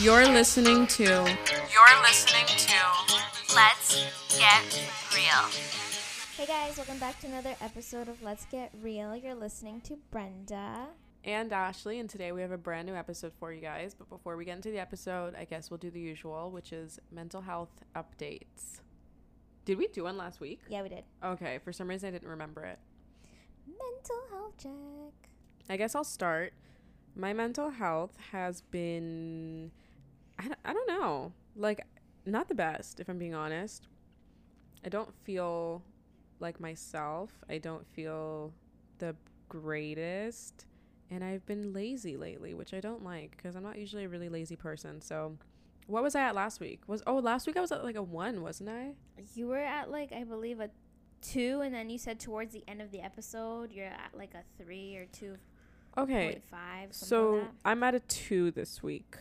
You're listening to. You're listening to. Let's get real. Hey guys, welcome back to another episode of Let's Get Real. You're listening to Brenda. And Ashley, and today we have a brand new episode for you guys. But before we get into the episode, I guess we'll do the usual, which is mental health updates. Did we do one last week? Yeah, we did. Okay, for some reason I didn't remember it. Mental health check. I guess I'll start. My mental health has been, I don't, I don't know, like, not the best, if I'm being honest. I don't feel like myself. I don't feel the greatest. And I've been lazy lately, which I don't like because I'm not usually a really lazy person. So, what was I at last week? Was oh last week I was at like a one, wasn't I? You were at like I believe a two, and then you said towards the end of the episode you're at like a three or two Okay, five. so like. I'm at a two this week,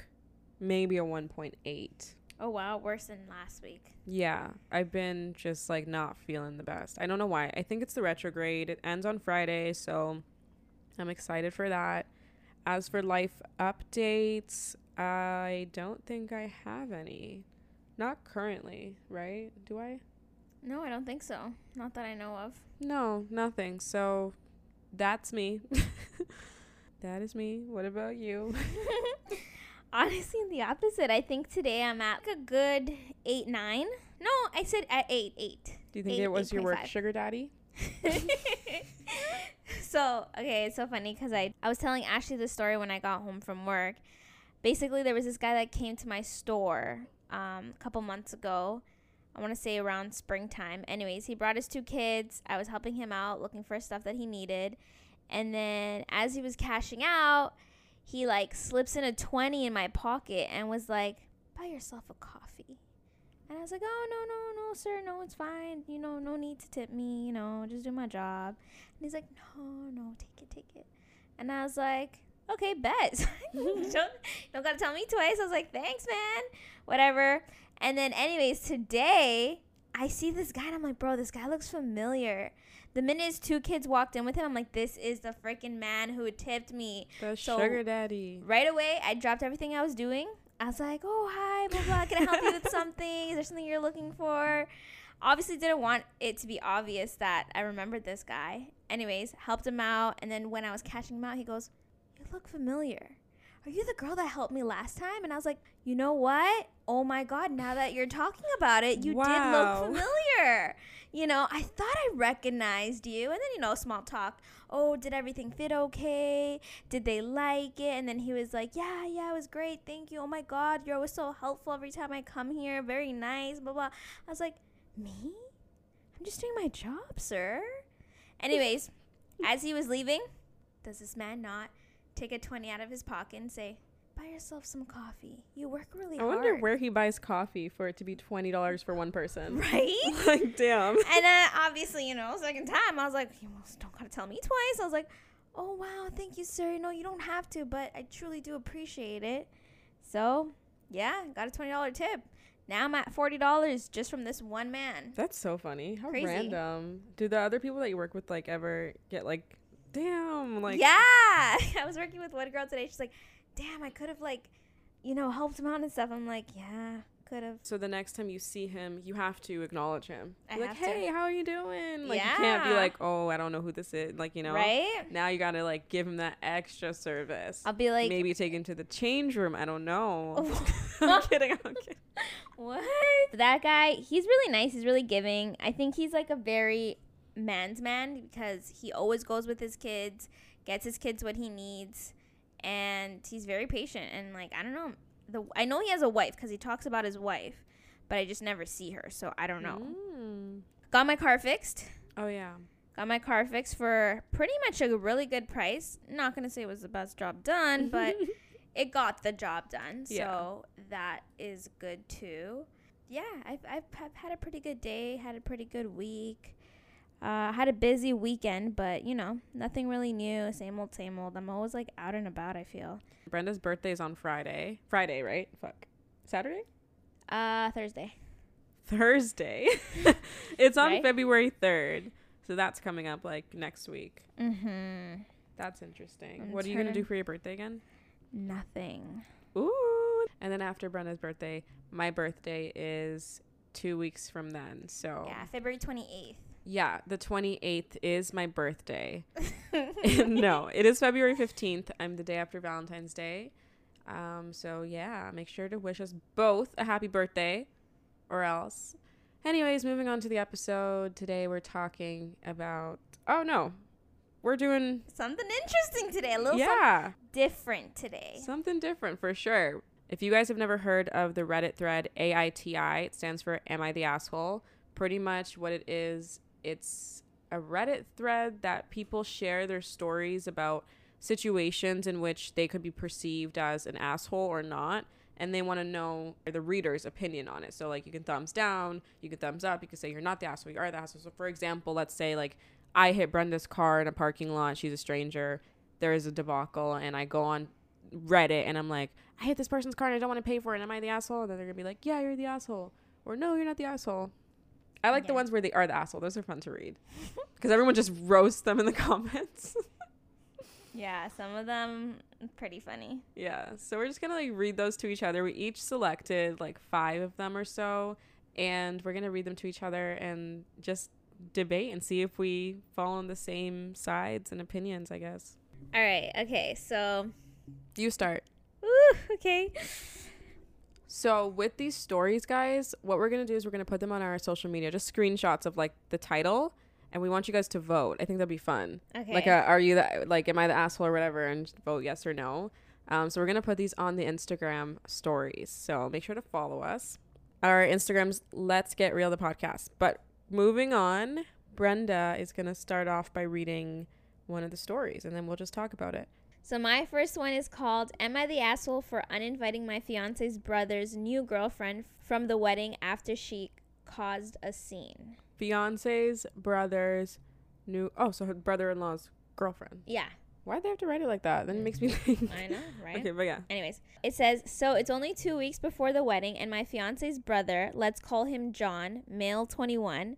maybe a one point eight. oh wow, worse than last week. Yeah, I've been just like not feeling the best. I don't know why. I think it's the retrograde. It ends on Friday, so I'm excited for that. As for life updates, I don't think I have any. Not currently, right? Do I? No, I don't think so. Not that I know of. No, nothing. So that's me. that is me. What about you? Honestly, the opposite. I think today I'm at like a good eight nine. No, I said at eight eight. Do you think Eight- it was your work sugar daddy? so okay, it's so funny because I I was telling Ashley the story when I got home from work. Basically, there was this guy that came to my store um, a couple months ago. I want to say around springtime. Anyways, he brought his two kids. I was helping him out, looking for stuff that he needed, and then as he was cashing out, he like slips in a twenty in my pocket and was like, "Buy yourself a coffee." And I was like, "Oh no, no, no, sir, no, it's fine. You know, no need to tip me. You know, just do my job." And he's like, "No, no, take it, take it." And I was like, "Okay, bet. you don't, don't gotta tell me twice." I was like, "Thanks, man. Whatever." And then, anyways, today I see this guy, and I'm like, "Bro, this guy looks familiar." The minute his two kids walked in with him, I'm like, "This is the freaking man who tipped me." The So- sugar daddy. Right away, I dropped everything I was doing. I was like, "Oh, hi, blah blah. Can I help you with something? Is there something you're looking for?" Obviously, didn't want it to be obvious that I remembered this guy. Anyways, helped him out, and then when I was catching him out, he goes, "You look familiar. Are you the girl that helped me last time?" And I was like, "You know what? Oh my god! Now that you're talking about it, you Wow. did look familiar." You know, I thought I recognized you, and then you know, small talk. Oh, did everything fit okay? Did they like it? And then he was like, Yeah, yeah, it was great. Thank you. Oh my God, you're always so helpful every time I come here. Very nice. Blah, blah. I was like, Me? I'm just doing my job, sir. Anyways, as he was leaving, does this man not take a 20 out of his pocket and say, Buy yourself some coffee. You work really I hard. I wonder where he buys coffee for it to be twenty dollars for one person. Right? like damn. and uh, obviously, you know, second time, I was like, you almost don't gotta tell me twice. I was like, oh wow, thank you, sir. No, you don't have to, but I truly do appreciate it. So, yeah, got a twenty dollar tip. Now I'm at forty dollars just from this one man. That's so funny. How Crazy. random. Do the other people that you work with like ever get like, damn, like yeah, I was working with one girl today. She's like, damn, I could have like, you know, helped him out and stuff. I'm like, yeah, could have. So the next time you see him, you have to acknowledge him. I like, to. hey, how are you doing? Like you can't be like, oh, I don't know who this is. Like you know, Right? now you gotta like give him that extra service. I'll be like, Maybe take him to the change room. I don't know. I'm kidding. I'm kidding. What? That guy, he's really nice. He's really giving. I think he's like a very man's man because he always goes with his kids, gets his kids what he needs, and he's very patient. And like, I don't know. The I know he has a wife because he talks about his wife, but I just never see her, so I don't know. Mm. Got my car fixed. Oh yeah. Got my car fixed for pretty much a really good price. Not gonna say it was the best job done, but it got the job done. Yeah. So that is good too. Yeah, I've, I've, I've had a pretty good day, had a pretty good week. Uh, had a busy weekend, but you know, nothing really new. Same old, same old. I'm always like out and about, I feel. Brenda's birthday's on Friday. Friday, right? Fuck. Saturday? Uh, Thursday. Thursday. it's on Right? February 3rd. So that's coming up like next week. Mm hmm. That's interesting. What are you going to do for your birthday again? Nothing. Ooh. And then after Brenda's birthday, my birthday is two weeks from then. So Yeah, February 28th. Yeah, the 28th is my birthday. no, it is February 15th. I'm the day after Valentine's Day. Um, so yeah, make sure to wish us both a happy birthday or else. Anyways, moving on to the episode. Today we're talking about Oh no. We're doing Something interesting today. A little something Yeah, different today. something different for sure. If you guys have never heard of the Reddit thread AITA, it stands for Am I the Asshole? Pretty much what it is, it's a Reddit thread that people share their stories about situations in which they could be perceived as an asshole or not. And they want to know the reader's opinion on it. So, like, you can thumbs down, you can thumbs up, you can say you're not the asshole, you are the asshole. So, for example, let's say, like, I hit Brenda's car in a parking lot, she's a stranger, there is a debacle, and I go on Reddit and I'm like, I hit this person's car and I don't want to pay for it. Am I the asshole? And then they're gonna be like, Yeah, you're the asshole. Or no, you're not the asshole. I like the ones where they are the asshole. Those are fun to read because everyone just roasts them in the comments. Yeah, some of them pretty funny. yeah. So we're just gonna like read those to each other. We each selected like five of them or so, and we're gonna read them to each other and just debate and see if we fall on the same sides and opinions. I guess. All right. Okay. So, You start. Ooh, okay. So with these stories, guys, what we're gonna do is we're gonna put them on our social media, just screenshots of like the title, and we want you guys to vote. I think that'd be fun. Okay. Like, uh, are you the like, am I the asshole or whatever, and vote yes or no. Um, so we're gonna put these on the Instagram stories. So make sure to follow us. Our Instagrams, let's get real the podcast. But moving on, Brenda is gonna start off by reading one of the stories, and then we'll just talk about it. So my first one is called Am I the asshole for uninviting my fiance's brother's new girlfriend from the wedding after she caused a scene? Fiance's brother's new. Oh, so her brother-in-law's girlfriend. Yeah, Why'd they have to write it like that? Then it makes me mm. think. I know, right? Okay, but yeah. Anyways, it says so it's only 2 weeks before the wedding and my fiance's brother, let's call him John, male 21,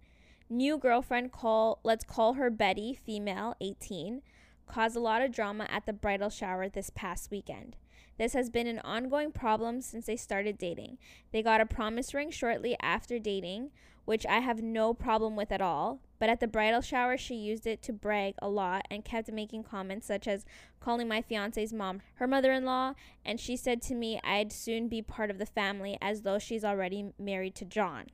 new girlfriend call let's call her Betty, female 18, caused a lot of drama at the bridal shower this past weekend. This has been an ongoing problem since they started dating. They got a promise ring shortly after dating, which I have no problem with at all. But at the bridal shower, she used it to brag a lot and kept making comments such as calling my fiance's mom her mother in law, and she said to me I'd soon be part of the family as though she's already married to John.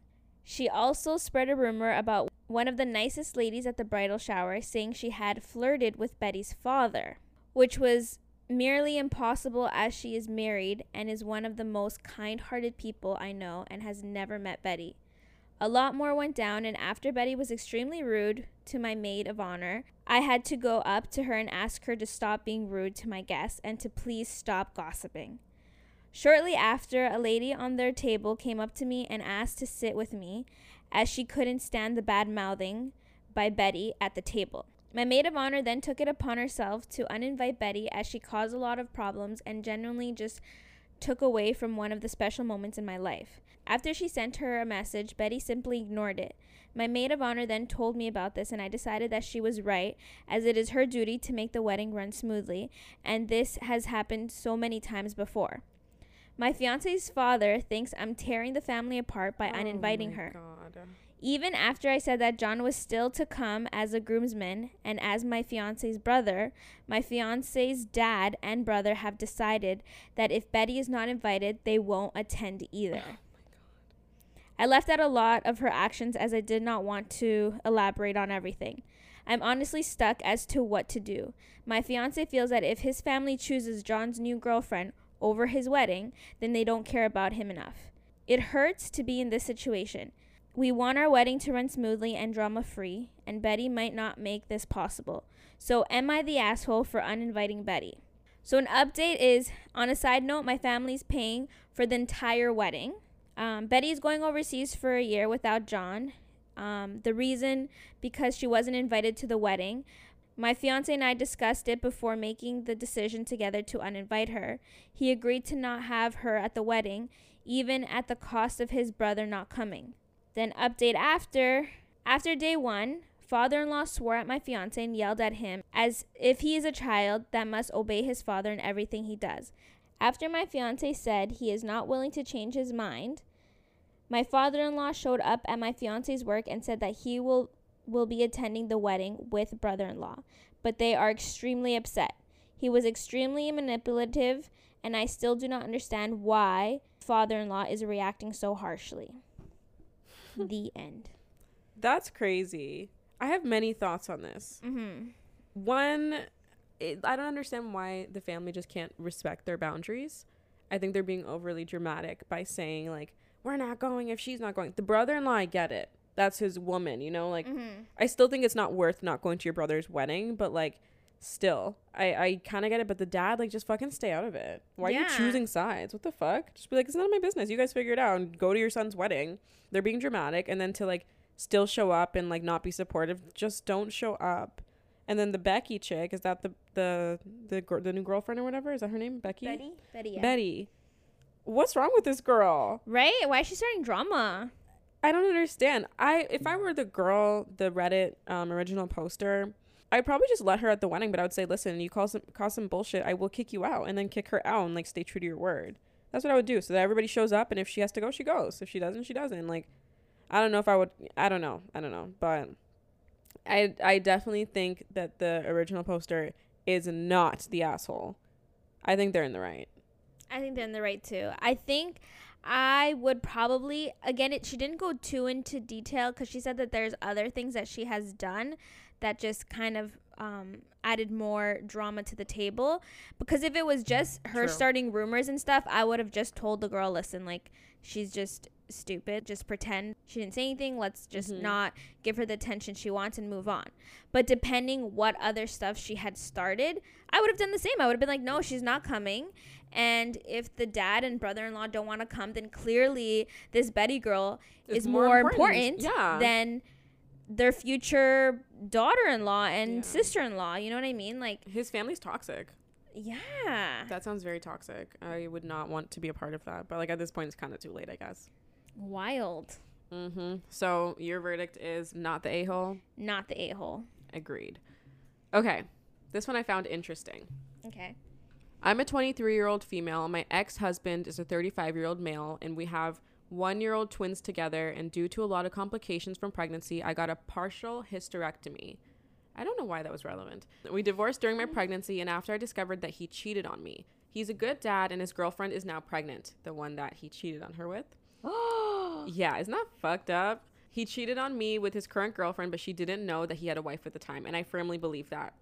She also spread a rumor about one of the nicest ladies at the bridal shower saying she had flirted with Betty's father, which was merely impossible as she is married and is one of the most kind hearted people I know and has never met Betty. A lot more went down, and after Betty was extremely rude to my maid of honor, I had to go up to her and ask her to stop being rude to my guests and to please stop gossiping. Shortly after, a lady on their table came up to me and asked to sit with me, as she couldn't stand the bad mouthing by Betty at the table. My maid of honor then took it upon herself to uninvite Betty as she caused a lot of problems and genuinely just took away from one of the special moments in my life. After she sent her a message, Betty simply ignored it. My maid of honor then told me about this, and I decided that she was right, as it is her duty to make the wedding run smoothly, and this has happened so many times before. My fiance's father thinks I'm tearing the family apart by Oh uninviting her. God. Even after I said that John was still to come as a groomsman and as my fiance's brother, my fiance's dad and brother have decided that if Betty is not invited, they won't attend either. I left out a lot of her actions as I did not want to elaborate on everything. I'm honestly stuck as to what to do. My fiance feels that if his family chooses John's new girlfriend over his wedding, then they don't care about him enough. It hurts to be in this situation. We want our wedding to run smoothly and drama free, and Betty might not make this possible. So, am I the asshole for uninviting Betty? So, an update is on a side note, my family's paying for the entire wedding. Um, Betty is going overseas for a year without John. Um, the reason because she wasn't invited to the wedding. My fiance and I discussed it before making the decision together to uninvite her. He agreed to not have her at the wedding, even at the cost of his brother not coming. Then update after after day 1, father-in-law swore at my fiance and yelled at him as if he is a child that must obey his father in everything he does. After my fiance said he is not willing to change his mind, my father-in-law showed up at my fiance's work and said that he will will be attending the wedding with brother-in-law, but they are extremely upset. He was extremely manipulative, and I still do not understand why father-in-law is reacting so harshly. the end. That's crazy. I have many thoughts on this. Mhm. One, it, I don't understand why the family just can't respect their boundaries. I think they're being overly dramatic by saying like, "We're not going if she's not going." The brother-in-law, I get it. That's his woman, you know. Like, Mhm. I still think it's not worth not going to your brother's wedding, but like, still, I I kind of get it. But the dad, like, just fucking stay out of it. Why are you choosing sides? What the fuck? Just be like, it's none of my business. You guys figure it out and go to your son's wedding. They're being dramatic, and then to like still show up and like not be supportive, just don't show up. And then the Becky chick is that the the the gr- the new girlfriend or whatever is that her name Becky Betty? Betty, yeah. Betty. What's wrong with this girl? Right? Why is she starting drama? I don't understand. I if I were the girl, the Reddit um, original poster, I'd probably just let her at the wedding. But I would say, listen, you call some cause some bullshit, I will kick you out, and then kick her out and like stay true to your word. That's what I would do, so that everybody shows up, and if she has to go, she goes. If she doesn't, she doesn't. Like, I don't know if I would. I don't know. I don't know, but I I definitely think that the original poster is not the asshole. I think they're in the right. I think they're in the right too. I think I would probably again it she didn't go too into detail cuz she said that there's other things that she has done that just kind of um added more drama to the table because if it was just her True. starting rumors and stuff, I would have just told the girl, "Listen, like she's just stupid. Just pretend she didn't say anything. Let's just Mhm. not give her the attention she wants and move on." But depending what other stuff she had started, I would have done the same. I would have been like, "No, she's not coming." And if the dad and brother in law don't want to come, then clearly this Betty girl It's is more more, important. important, Yeah. than their future daughter in law and Yeah. sister in law. You know what I mean? Like, His family's toxic. yeah. That sounds very toxic. I would not want to be a part of that. But like at this point, it's kind of too late, I guess. Wild. Mm-hmm. So your verdict is not the a hole. Not the a hole. Agreed. Okay, this one I found interesting. Okay. I'm a 23 year old female. My ex husband is a 35 year old male, and we have one year old twins together. And due to a lot of complications from pregnancy, I got a partial hysterectomy. I don't know why that was relevant. We divorced during my pregnancy, and after I discovered that he cheated on me. He's a good dad, and his girlfriend is now pregnant, the one that he cheated on her with. Yeah, isn't that fucked up? He cheated on me with his current girlfriend, but she didn't know that he had a wife at the time, and I firmly believe that.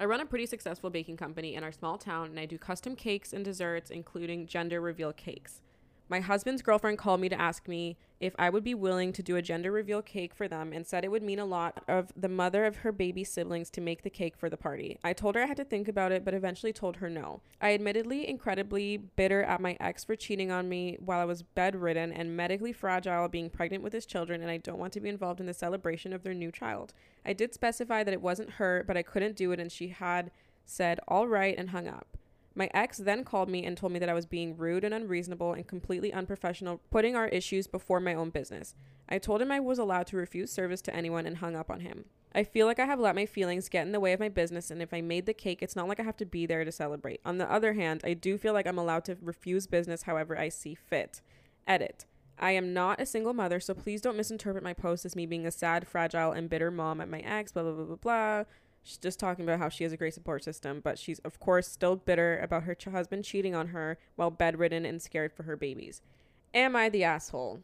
I run a pretty successful baking company in our small town, and I do custom cakes and desserts, including gender reveal cakes. My husband's girlfriend called me to ask me if I would be willing to do a gender reveal cake for them and said it would mean a lot of the mother of her baby siblings to make the cake for the party. I told her I had to think about it, but eventually told her no. I admittedly incredibly bitter at my ex for cheating on me while I was bedridden and medically fragile being pregnant with his children and I don't want to be involved in the celebration of their new child. I did specify that it wasn't her, but I couldn't do it and she had said all right and hung up. My ex then called me and told me that I was being rude and unreasonable and completely unprofessional, putting our issues before my own business. I told him I was allowed to refuse service to anyone and hung up on him. I feel like I have let my feelings get in the way of my business, and if I made the cake, it's not like I have to be there to celebrate. On the other hand, I do feel like I'm allowed to refuse business however I see fit. Edit. I am not a single mother, so please don't misinterpret my post as me being a sad, fragile, and bitter mom at my ex, blah, blah, blah, blah, blah. She's just talking about how she has a great support system, but she's, of course, still bitter about her ch- husband cheating on her while bedridden and scared for her babies. Am I the asshole?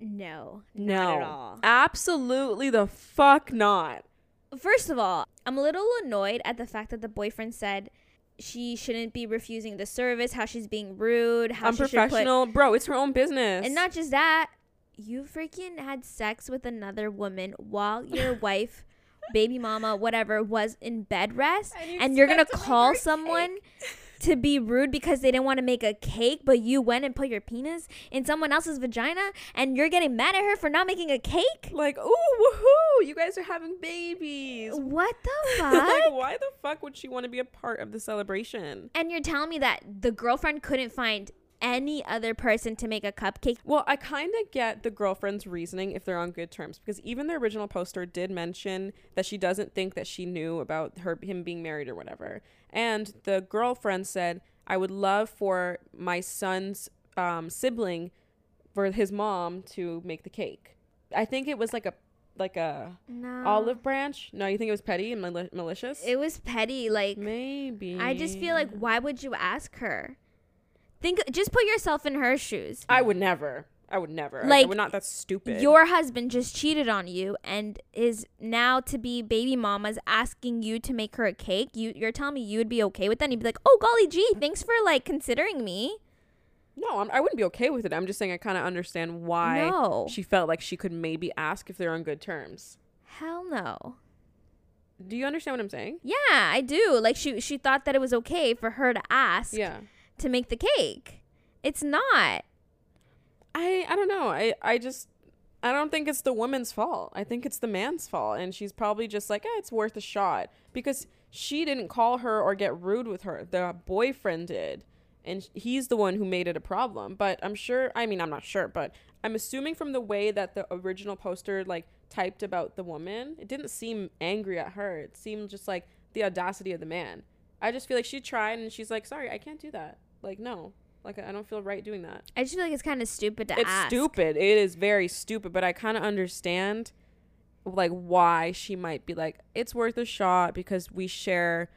No. No. Not at all. Absolutely the fuck not. First of all, I'm a little annoyed at the fact that the boyfriend said she shouldn't be refusing the service, how she's being rude, how she put Unprofessional. Bro, it's her own business. And not just that, you freaking had sex with another woman while your wife, baby mama, whatever, was in bed rest, And and you're gonna to call someone to be rude because they didn't want to make a cake, but you went and put your penis in someone else's vagina, and you're getting mad at her for not making a cake. like, ooh, woohoo, you guys are having babies. What the like, fuck? why the fuck would she want to be a part of the celebration? and you're telling me that the girlfriend couldn't find any other person to make a cupcake. Well, I kind of get the girlfriend's reasoning if they're on good terms because even the original poster did mention that she doesn't think that she knew about her him being married or whatever. And the girlfriend said, I would love for my son's um, sibling, for his mom to make the cake. I think it was like a like a No. olive branch. No, you think it was petty and mali- malicious? It was petty. Like Maybe. I just feel like why would you ask her? Think just put yourself in her shoes. I would never. I would never. I Like, would not. That's stupid. Your husband just cheated on you and is now to be baby mama's asking you to make her a cake. You you're telling me you would be okay with that? And you'd be like, "Oh golly gee, thanks for like considering me." no, I'm, I wouldn't be okay with it. I'm just saying I kind of understand why No. she felt like she could maybe ask if they're on good terms. Hell no. Do you understand what I'm saying? Yeah, I do. Like she she thought that it was okay for her to ask Yeah. To make the cake. It's not. I I don't know. I I just I don't think it's the woman's fault. I think it's the man's fault, and she's probably just like, eh, it's worth a shot because she didn't call her or get rude with her. The boyfriend did, and he's the one who made it a problem. But I'm sure. I mean, I'm not sure, but I'm assuming from the way that the original poster like typed about the woman, it didn't seem angry at her. It seemed just like the audacity of the man. I just feel like she tried, and she's like, sorry, I can't do that. Like, no. Like I don't feel right doing that I just feel like it's kind of stupid to it's ask. stupid. It is very stupid, but I kind of understand like why she might be like it's worth a shot because we share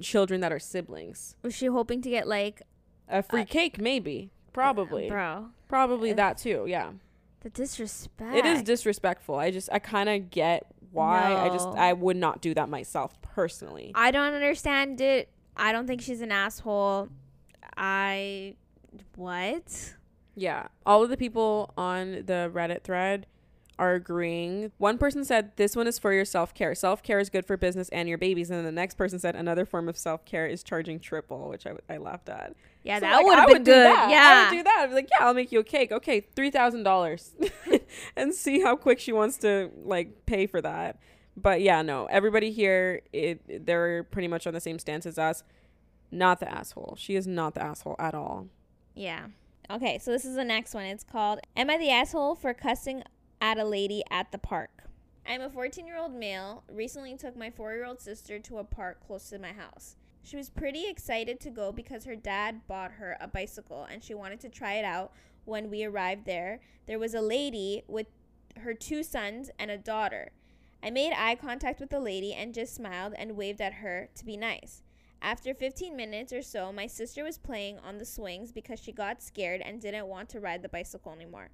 children that are siblings. Was she hoping to get like A free Uh, cake maybe. Probably. bro? Probably uh, that too. Yeah. The disrespect. It is disrespectful. I just I kind of get why. I just I would not do that myself personally. I don't understand it. I don't think she's an asshole. I what? Yeah. All of the people on the Reddit thread are agreeing. One person said, This one is for your self care. Self care is good for business and your babies. And then the next person said, Another form of self care is charging triple, which I, I laughed at. Yeah, So, that like, would have been do good. that. I Yeah. would do that. I'd be like, Yeah, I'll make you a cake. Okay, $3,000. and see how quick she wants to like pay for that. But yeah, no, everybody here, it, they're pretty much on the same stance as us. Not the asshole. She is not the asshole at all. Yeah. Okay, so this is the next one. It's called Am I the Asshole for Cussing at a Lady at the Park? I'm a 14 year old male. Recently took my four year old sister to a park close to my house. She was pretty excited to go because her dad bought her a bicycle and she wanted to try it out. When we arrived there, there was a lady with her two sons and a daughter. I made eye contact with the lady and just smiled and waved at her to be nice. After 15 minutes or so, my sister was playing on the swings because she got scared and didn't want to ride the bicycle anymore.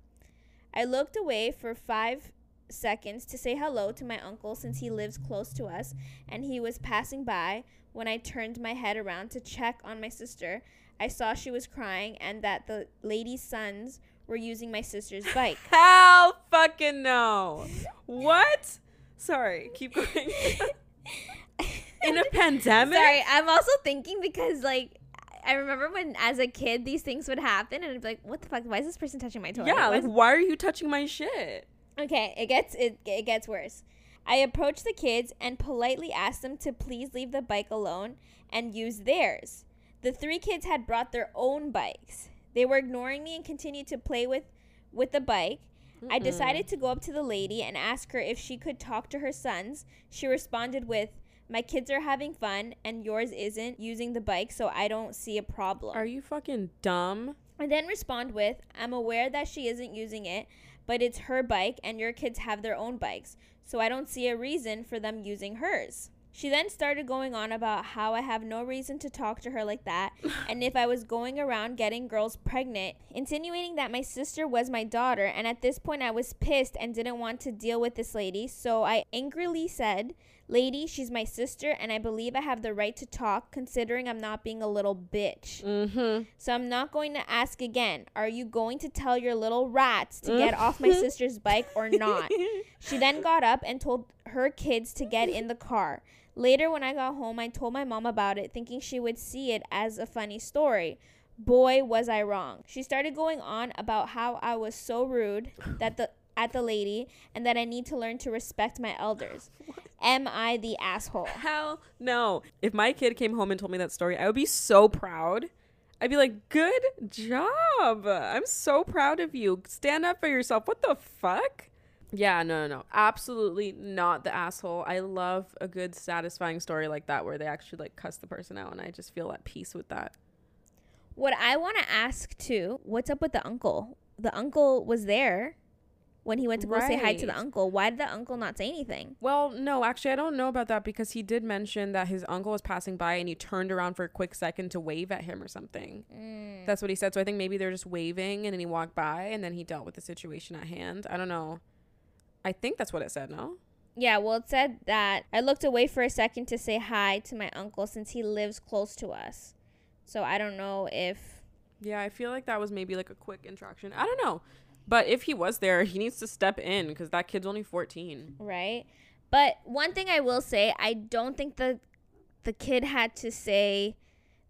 I looked away for five seconds to say hello to my uncle since he lives close to us and he was passing by. When I turned my head around to check on my sister, I saw she was crying and that the lady's sons were using my sister's bike. Hell fucking no. What? Sorry, keep going. In a pandemic? Sorry, I'm also thinking because like I remember when as a kid these things would happen and I'd be like, what the fuck? Why is this person touching my toy? Yeah, Why like why are you touching my shit? Okay, it gets it it gets worse. I approached the kids and politely asked them to please leave the bike alone and use theirs. The three kids had brought their own bikes. They were ignoring me and continued to play with with the bike. I decided to go up to the lady and ask her if she could talk to her sons. She responded with, "My kids are having fun and yours isn't using the bike, so I don't see a problem." Are you fucking dumb? I then respond with, I'm aware that she isn't using it, but it's her bike and your kids have their own bikes, so I don't see a reason for them using hers. She then started going on about how I have no reason to talk to her like that, and if I was going around getting girls pregnant, insinuating that my sister was my daughter, and at this point I was pissed and didn't want to deal with this lady, so I angrily said, Lady, she's my sister, and I believe I have the right to talk, considering I'm not being a little bitch. Mm-hmm. So I'm not going to ask again. Are you going to tell your little rats to get off my sister's bike or not? She then got up and told her kids to get in the car. Later, when I got home, I told my mom about it, thinking she would see it as a funny story. Boy, was I wrong. She started going on about how I was so rude that the at the lady and that I need to learn to respect my elders. Am I the asshole? Hell no. If my kid came home and told me that story, I would be so proud. I'd be like, good job. I'm so proud of you. Stand up for yourself. What the fuck? Yeah, no, no, no. Absolutely not the asshole. I love a good, satisfying story like that where they actually like cuss the person out, and I just feel at peace with that. What I want to ask too, what's up with the uncle? The uncle was there when he went to go say hi to the uncle. Why did the uncle not say anything? Well, no, actually, I don't know about that because he did mention that his uncle was passing by and he turned around for a quick second to wave at him or something. Mm. That's what he said. So I think maybe they're just waving and then he walked by and then he dealt with the situation at hand. I don't know. I think that's what it said, no? Yeah, well, it said that I looked away for a second to say hi to my uncle since he lives close to us. So I don't know if. Yeah, I feel like that was maybe like a quick interaction. I don't know. But if he was there, he needs to step in because that kid's only 14. right? But one thing I will say, I don't think the the kid had to say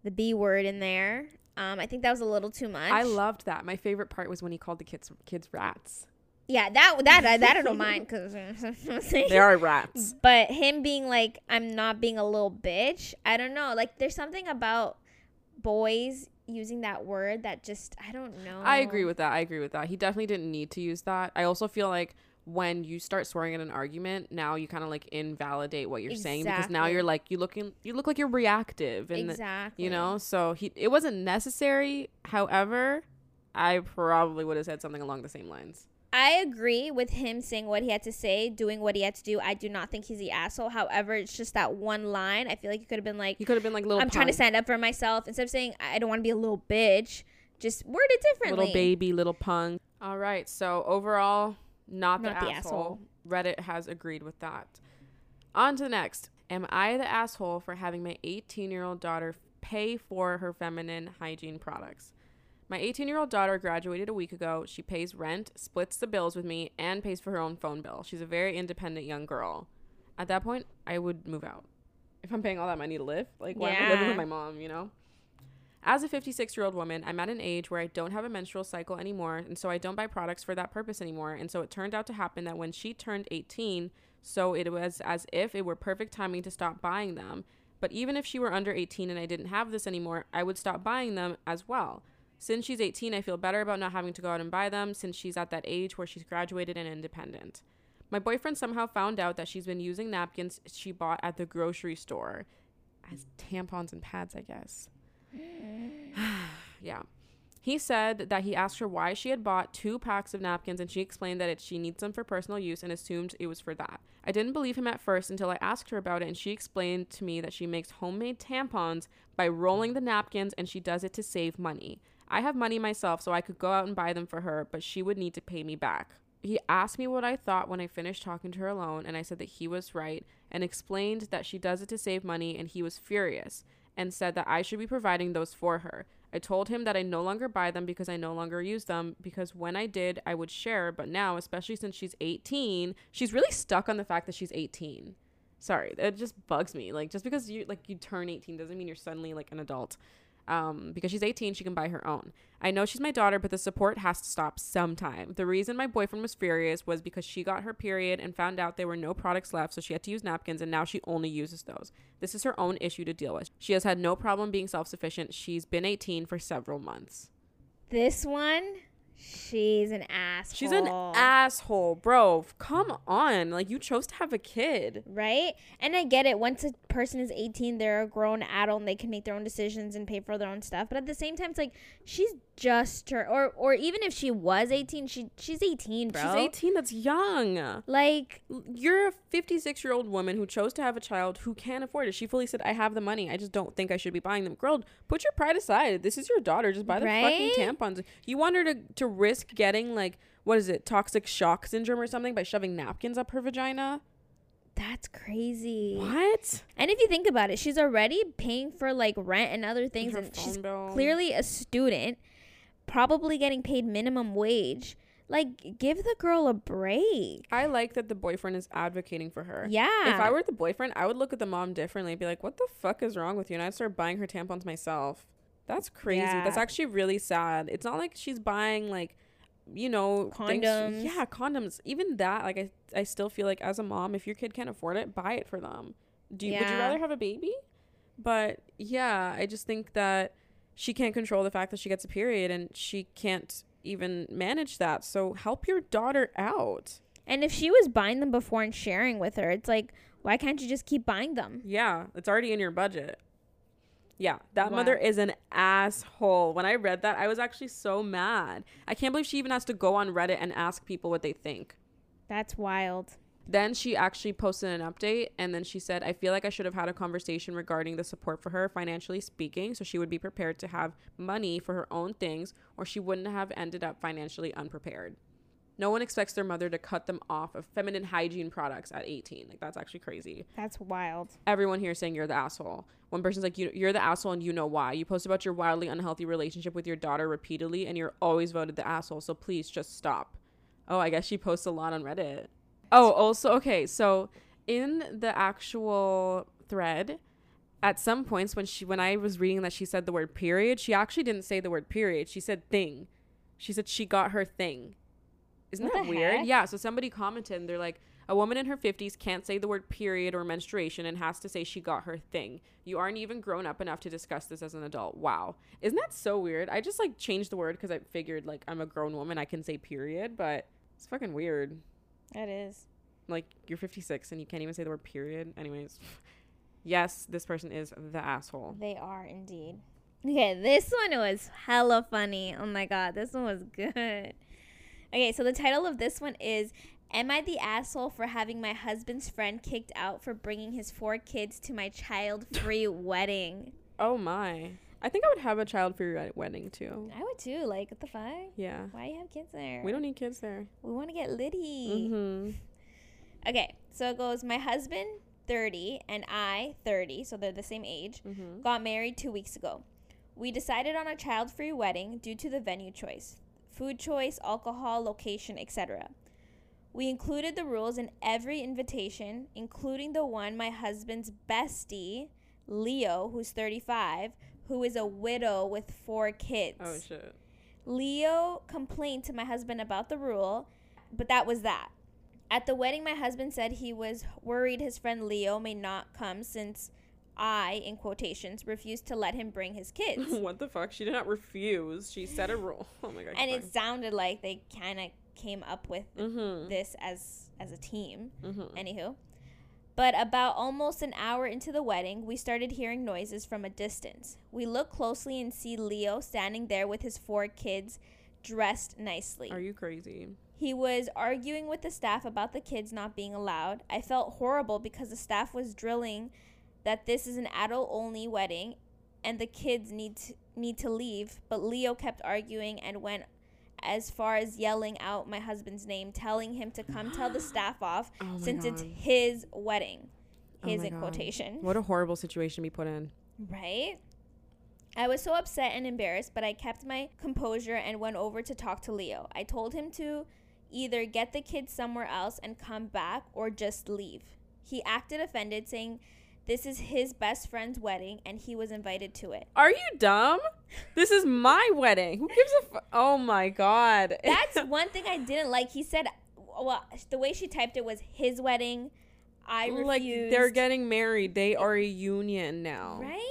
the B word in there. Um, I think that was a little too much. I loved that. My favorite part was when he called the kids kids rats. Yeah, that that I- that I don't mind because They are rats. But him being like, I'm not being a little bitch. I don't know. Like, there's something about boys using that word that just I don't know. I agree with that. I agree with that. He definitely didn't need to use that. I also feel like when you start swearing in an argument, now you kind of like invalidate what you're saying because now you're like you looking you look like you're reactive and exactly. you know. So he it wasn't necessary. However, I probably would have said something along the same lines. I agree with him saying what he had to say, doing what he had to do. I do not think he's the asshole. However, it's just that one line. I feel like he could have been like, He could have been like little I'm trying to punk, stand up for myself. Instead of saying, I don't want to be a little bitch, just word it differently. little baby, little punk. All right. So overall, not, Not the, the asshole. asshole. Reddit has agreed with that. On to the next. Am I the asshole for having my 18 year old daughter pay for her feminine hygiene products? My 18 year old daughter graduated a week ago. She pays rent, splits the bills with me, and pays for her own phone bill. She's a very independent young girl. At that point, I would move out. If I'm paying all that money to live, like, why am I living with my mom, you know? As a 56 year old woman, I'm at an age where I don't have a menstrual cycle anymore, and so I don't buy products for that purpose anymore. And so it turned out to happen that when she turned 18, so it was as if it were perfect timing to stop buying them. But even if she were under 18 and I didn't have this anymore, I would stop buying them as well. Since she's 18, I feel better about not having to go out and buy them since she's at that age where she's graduated and independent. My boyfriend somehow found out that she's been using napkins she bought at the grocery store as tampons and pads, I guess. yeah. He said that he asked her why she had bought two packs of napkins and she explained that it, she needs them for personal use and assumed it was for that. I didn't believe him at first until I asked her about it and she explained to me that she makes homemade tampons by rolling the napkins and she does it to save money. I have money myself so I could go out and buy them for her, but she would need to pay me back. He asked me what I thought when I finished talking to her alone and I said that he was right and explained that she does it to save money and he was furious and said that I should be providing those for her. I told him that I no longer buy them because I no longer use them because when I did, I would share, but now, especially since she's 18, she's really stuck on the fact that she's 18. Sorry, it just bugs me. Like just because you like you turn 18 doesn't mean you're suddenly like an adult. Um, because she's 18, she can buy her own. I know she's my daughter, but the support has to stop sometime. The reason my boyfriend was furious was because she got her period and found out there were no products left, so she had to use napkins, and now she only uses those. This is her own issue to deal with. She has had no problem being self sufficient. She's been 18 for several months. This one, she's an asshole. She's an asshole, bro. Come on. Like, you chose to have a kid. Right? And I get it. Once a person is 18, they're a grown adult and they can make their own decisions and pay for their own stuff. But at the same time, it's like she's just her or or even if she was 18, she she's 18, bro. She's 18. That's young. Like You're a 56 year old woman who chose to have a child who can't afford it. She fully said, I have the money. I just don't think I should be buying them. Girl, put your pride aside. This is your daughter. Just buy the Right? fucking tampons. You want her to, to risk getting, like, what is it, toxic shock syndrome or something by shoving napkins up her vagina? that's crazy. What? And if you think about it, she's already paying for like rent and other things and she's bill. clearly a student, probably getting paid minimum wage. Like give the girl a break. I like that the boyfriend is advocating for her. Yeah. If I were the boyfriend, I would look at the mom differently and be like, what the fuck is wrong with you? And I'd start buying her tampons myself. That's crazy. That's actually really sad. It's not like she's buying like, you know, things- Condoms. yeah, condoms. Even that, like, I, I still feel like as a mom, if your kid can't afford it, buy it for them. Do you, Would you rather have a baby? But yeah, I just think that she can't control the fact that she gets a period and she can't even manage that. So help your daughter out. And if she was buying them before and sharing with her, it's like, why can't you just keep buying them? Yeah, it's already in your budget. Yeah, that Wow. mother is an asshole. When I read that, I was actually so mad. I can't believe she even has to go on Reddit and ask people what they think. That's wild. Then she actually posted an update and then she said, I feel like I should have had a conversation regarding the support for her, financially speaking, so she would be prepared to have money for her own things or she wouldn't have ended up financially unprepared. No one expects their mother to cut them off of feminine hygiene products at 18. Like, that's actually crazy. That's wild. Everyone here is saying you're the asshole. One person's like, you, You're the asshole and you know why. You post about your wildly unhealthy relationship with your daughter repeatedly and you're always voted the asshole, so please just stop. Oh, I guess she posts a lot on Reddit. Oh, also, okay, so in the actual thread, at some points when she when I was reading that she said the word period, she actually didn't say the word period. She said thing. She said she got her thing. Isn't What that weird? heck? Yeah, so somebody commented and they're like a woman in her 50s can't say the word period or menstruation and has to say she got her thing. You aren't even grown up enough to discuss this as an adult. Wow. Isn't that so weird? I just like changed the word because I figured like I'm a grown woman, I can say period, but it's fucking weird. That is. Like you're 56 and you can't even say the word period. Anyways, yes, this person is the asshole. They are indeed. Okay, this one was hella funny. Oh my god, this one was good. Okay, so the title of this one is Am I the asshole for having my husband's friend kicked out for bringing his four kids to my child free wedding? Oh my. I think I would have a child for your wedding too. I would too. Like, what the fuck? Yeah. Why you have kids there? We don't need kids there. We want to get litty. Mm-hmm. Okay, so it goes My husband, 30, and I, 30, so they're the same age, Mm-hmm. got married two weeks ago. We decided on a child free wedding due to the venue choice food choice, alcohol, location, etc. We included the rules in every invitation, including the one my husband's bestie, Leo, who's 35, who is a widow with four kids. Oh shit. Leo complained to my husband about the rule, but that was that. At the wedding, my husband said he was worried his friend Leo may not come since I, in quotations, refused to let him bring his kids. what the fuck? She did not refuse. She set a rule. Oh my god. and it sounded like they kind of came up with Mm-hmm. this as as a team. Mm-hmm. Anywho. But about almost an hour into the wedding, we started hearing noises from a distance. We look closely and see Leo standing there with his four kids dressed nicely. Are you crazy? He was arguing with the staff about the kids not being allowed. I felt horrible because the staff was drilling that this is an adult only wedding and the kids need to, need to leave, but Leo kept arguing and went as far as yelling out my husband's name, telling him to come tell the staff off Oh since it's his wedding. Oh His my in God. quotation. What a horrible situation to be put in. Right? I was so upset and embarrassed, but I kept my composure and went over to talk to Leo. I told him to either get the kids somewhere else and come back or just leave. He acted offended, saying this is his best friend's wedding and he was invited to it. Are you dumb? This is my wedding. Who gives a fu- Oh my god. That's one thing I didn't like. He said, well, the way she typed it was his wedding. I refused. like they're getting married. They are a union now. Right?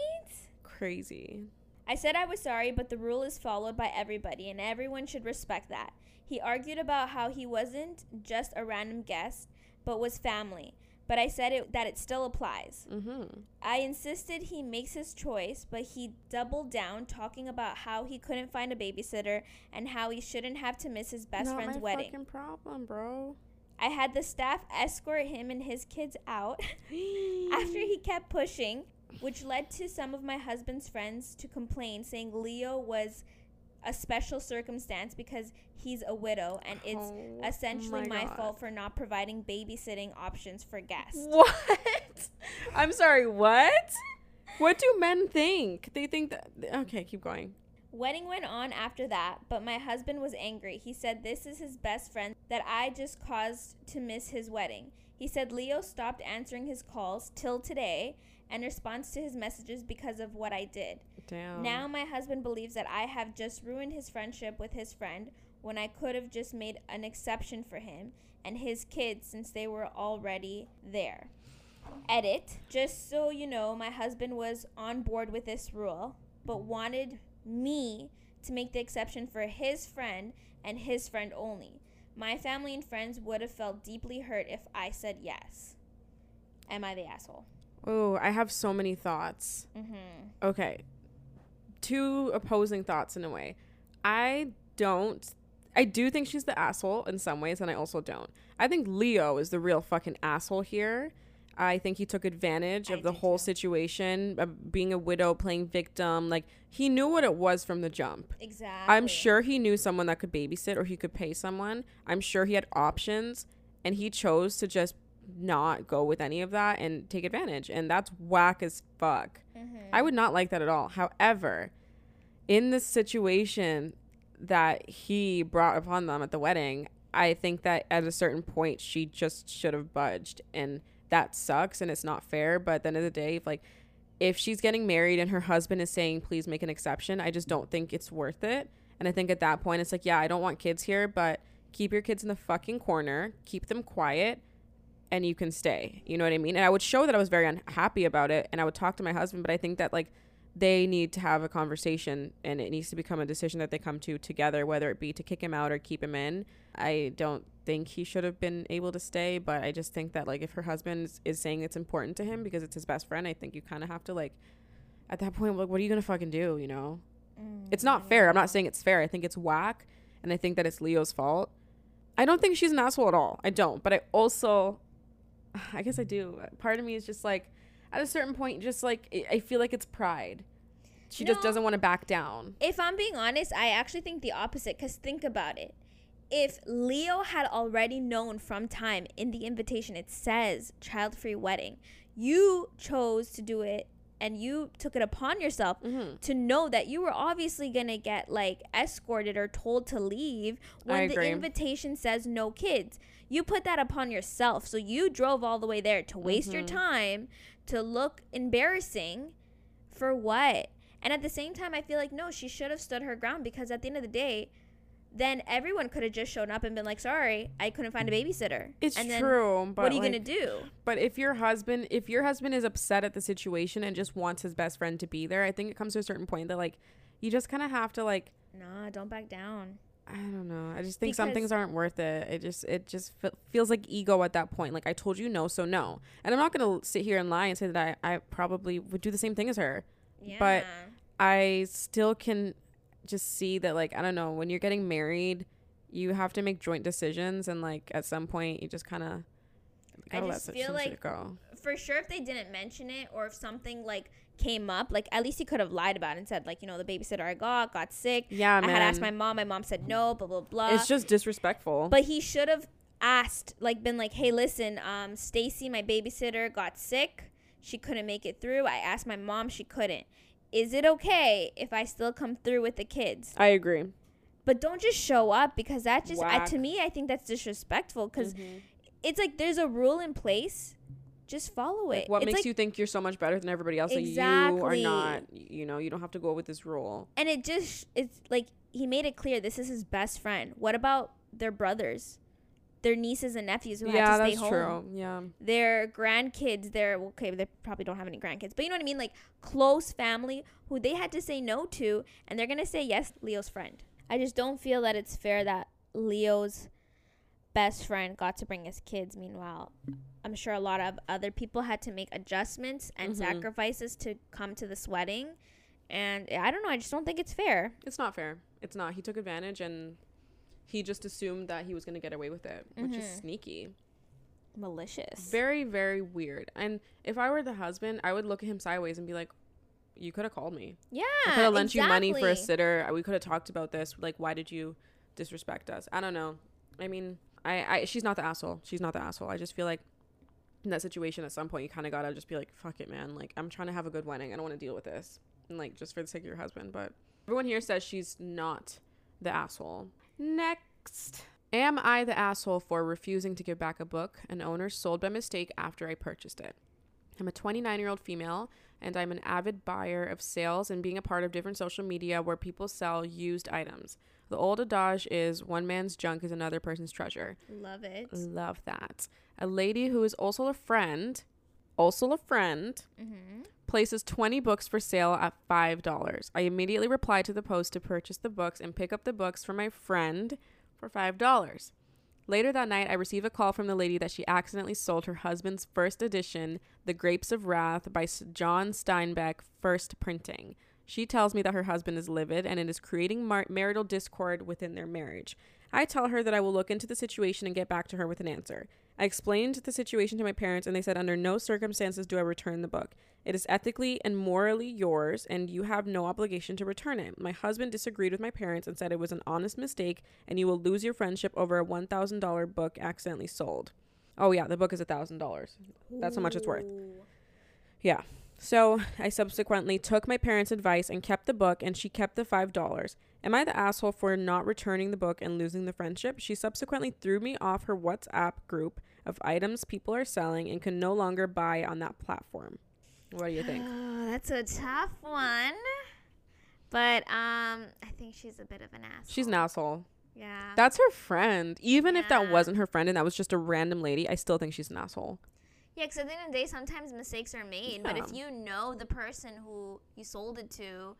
Crazy. I said I was sorry, but the rule is followed by everybody, and everyone should respect that. He argued about how he wasn't just a random guest, but was family. But I said it, that it still applies. Mm-hmm. I insisted he makes his choice, but he doubled down, talking about how he couldn't find a babysitter and how he shouldn't have to miss his best Not friend's my wedding. fucking problem, bro. I had the staff escort him and his kids out after he kept pushing, which led to some of my husband's friends to complain, saying Leo was a special circumstance because he's a widow and it's Oh essentially my, God. fault for not providing babysitting options for guests. What? I'm sorry, what? What do men think? They think that. Okay, keep going. Wedding went on after that, but my husband was angry. He said this is his best friend that I just caused to miss his wedding. He said Leo stopped answering his calls till today and responds to his messages because of what I did. Damn. Now my husband believes that I have just ruined his friendship with his friend when I could have just made an exception for him and his kids since they were already there. Edit. Just so you know, my husband was on board with this rule, but wanted me to make the exception for his friend and his friend only. My family and friends would have felt deeply hurt if I said yes. Am I the asshole? Oh, I have so many thoughts. Mm-hmm. Okay. Two opposing thoughts in a way. I don't I do think she's the asshole in some ways and I also don't. I think Leo is the real fucking asshole here. I think he took advantage I of the whole too. situation of being a widow playing victim. Like he knew what it was from the jump. Exactly. I'm sure he knew someone that could babysit or he could pay someone. I'm sure he had options and he chose to just not go with any of that and take advantage. And that's whack as fuck. Mm-hmm. I would not like that at all. However, in the situation that he brought upon them at the wedding, I think that at a certain point she just should have budged and that sucks and it's not fair, but at the end of the day, if like if she's getting married and her husband is saying please make an exception, I just don't think it's worth it. And I think at that point it's like, yeah, I don't want kids here, but keep your kids in the fucking corner, keep them quiet and you can stay. You know what I mean? And I would show that I was very unhappy about it and I would talk to my husband, but I think that like they need to have a conversation and it needs to become a decision that they come to together, whether it be to kick him out or keep him in. I don't think he should have been able to stay, but I just think that like if her husband is, saying it's important to him because it's his best friend, I think you kind of have to like at that point like what are you going to fucking do, you know? Mm, It's not fair. I'm not saying it's fair. I think it's whack and I think that it's Leo's fault. I don't think she's an asshole at all. I don't, but I also I guess I do. Part of me is just like at a certain point just like I- feel like it's pride. She just doesn't want to back down. If I'm being honest, I actually think the opposite. Because think about it. If Leo had already known from time in the invitation, it says child free wedding, you chose to do it and you took it upon yourself Mm-hmm. to know that you were obviously to get like escorted or told to leave when the invitation says no kids. You put that upon yourself. So you drove all the way there to waste your Mhm. time, to look embarrassing for what? And at the same time, I feel like no, she should have stood her ground because at the end of the day, then everyone could have just shown up and been like, "Sorry, I couldn't find a babysitter." It's and then true, but what are you like, gonna do? But if your husband, if your husband is upset at the situation and just wants his best friend to be there, I think it comes to a certain point that like you just kind of have to like Nah, don't back down. I don't know. I just think some things aren't worth it. It just it just fe- feels like ego at that point. Like I told you no, so no. And I'm not gonna sit here and lie and say that I I probably would do the same thing as her. Yeah. But- I still can just see that like I don't know when you're getting married, you have to make joint decisions, and like at some point you just kind of I just feel like- go. for sure if they didn't mention it or if something like came up, like at least he could have lied about it and said like, you know, the babysitter I got got sick. Yeah, I man. had asked my mom, my mom said no, blah blah blah. it's just disrespectful. But he should have asked, like, been like, "Hey, listen, um, Stacy, my babysitter, got sick. She couldn't make it through. I asked my mom, she couldn't. Is it okay if I still come through with the kids? I agree. But don't just show up because that just, I, to me, I think that's disrespectful because Mhm. it's like there's a rule in place, just follow it. what it's makes like, you think you're so much better than everybody else that you are not? You know, you don't have to go with this rule. And it just, it's like he made it clear this is his best friend. What about their brothers? Their nieces and nephews who yeah, had to stay that's home. true. Yeah. their grandkids, their okay, they probably don't have any grandkids, but you know what I mean, like close family who they had to say no to, and they're gonna say yes, Leo's friend. I just don't feel that it's fair that Leo's best friend got to bring his kids. Meanwhile, I'm sure a lot of other people had to make adjustments and Mhm. sacrifices to come to this wedding, and I don't know. I just don't think it's fair. It's not fair. It's not. He took advantage and he just assumed that he was going to get away with it, which is Mhm. sneaky. Malicious. Very, very weird. And if I were the husband, I would look at him sideways and be like, you could have called me. yeah. I could have lent you money for a sitter. We could have talked about this. Like, why did you disrespect us? I don't know. I mean, I, I she's not the asshole. She's not the asshole. I just feel like in that situation, at some point, you kind of gotta just be like, fuck it, man. Like, I'm trying to have a good wedding. I don't want to deal with this. And like, just for the sake of your husband. But everyone here says she's not the asshole. Next. Am I the asshole for refusing to give back a book an owner sold by mistake after I purchased it? I'm a 29 year old female and I'm an avid buyer of sales and being a part of different social media where people sell used items. The old adage is one man's junk is another person's treasure. Love it. Love that. A lady who is also a friend, also a friend, Mm-hmm. places 20 books for sale at $5. I immediately reply to the post to purchase the books and pick up the books for my friend for $5. Later that night, I receive a call from the lady that she accidentally sold her husband's first edition, The Grapes of Wrath by John Steinbeck, first printing. She tells me that her husband is livid and it is creating mar- marital discord within their marriage. I tell her that I will look into the situation and get back to her with an answer. I explained the situation to my parents and they said under no circumstances do I return the book. It is ethically and morally yours and you have no obligation to return it. My husband disagreed with my parents and said it was an honest mistake and you will lose your friendship over a $1,000 book accidentally sold. Oh yeah, the book is $1,000. That's how much it's worth. Yeah. So I subsequently took my parents' advice and kept the book, and she kept the $5. Am I the asshole for not returning the book and losing the friendship? She subsequently threw me off her WhatsApp group of items people are selling and can no longer buy on that platform. What do you think? Oh, that's a tough one. But um, I think she's a bit of an asshole. She's an asshole. Yeah. That's her friend. Even if that wasn't her friend and that was just a random lady, I still think she's an asshole. Yeah, because at the end of the day, sometimes mistakes are made. But if you know the person who you sold it to,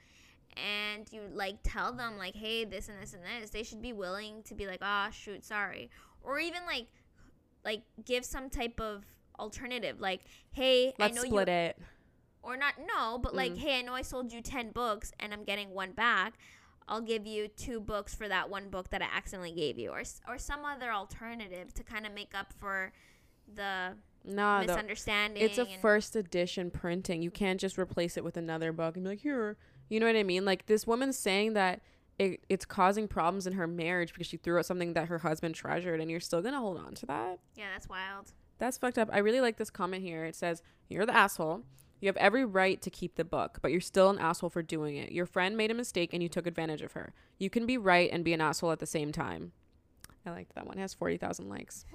and you like tell them like, hey, this and this and this, they should be willing to be like, ah, shoot, sorry, or even like, like give some type of alternative, like, hey, Let's I know split you, it. or not, no, but like, Mm. hey, I know I sold you ten books and I'm getting one back. I'll give you two books for that one book that I accidentally gave you, or or some other alternative to kind of make up for the the, misunderstanding. it's a first edition printing. You can't just replace it with another book and be like, here. You know what I mean? Like this woman's saying that it, it's causing problems in her marriage because she threw out something that her husband treasured and you're still to hold on to that? Yeah, that's wild. That's fucked up. I really like this comment here. It says, You're the asshole. You have every right to keep the book, but you're still an asshole for doing it. Your friend made a mistake and you took advantage of her. You can be right and be an asshole at the same time. I liked that one. It has 40,000 likes.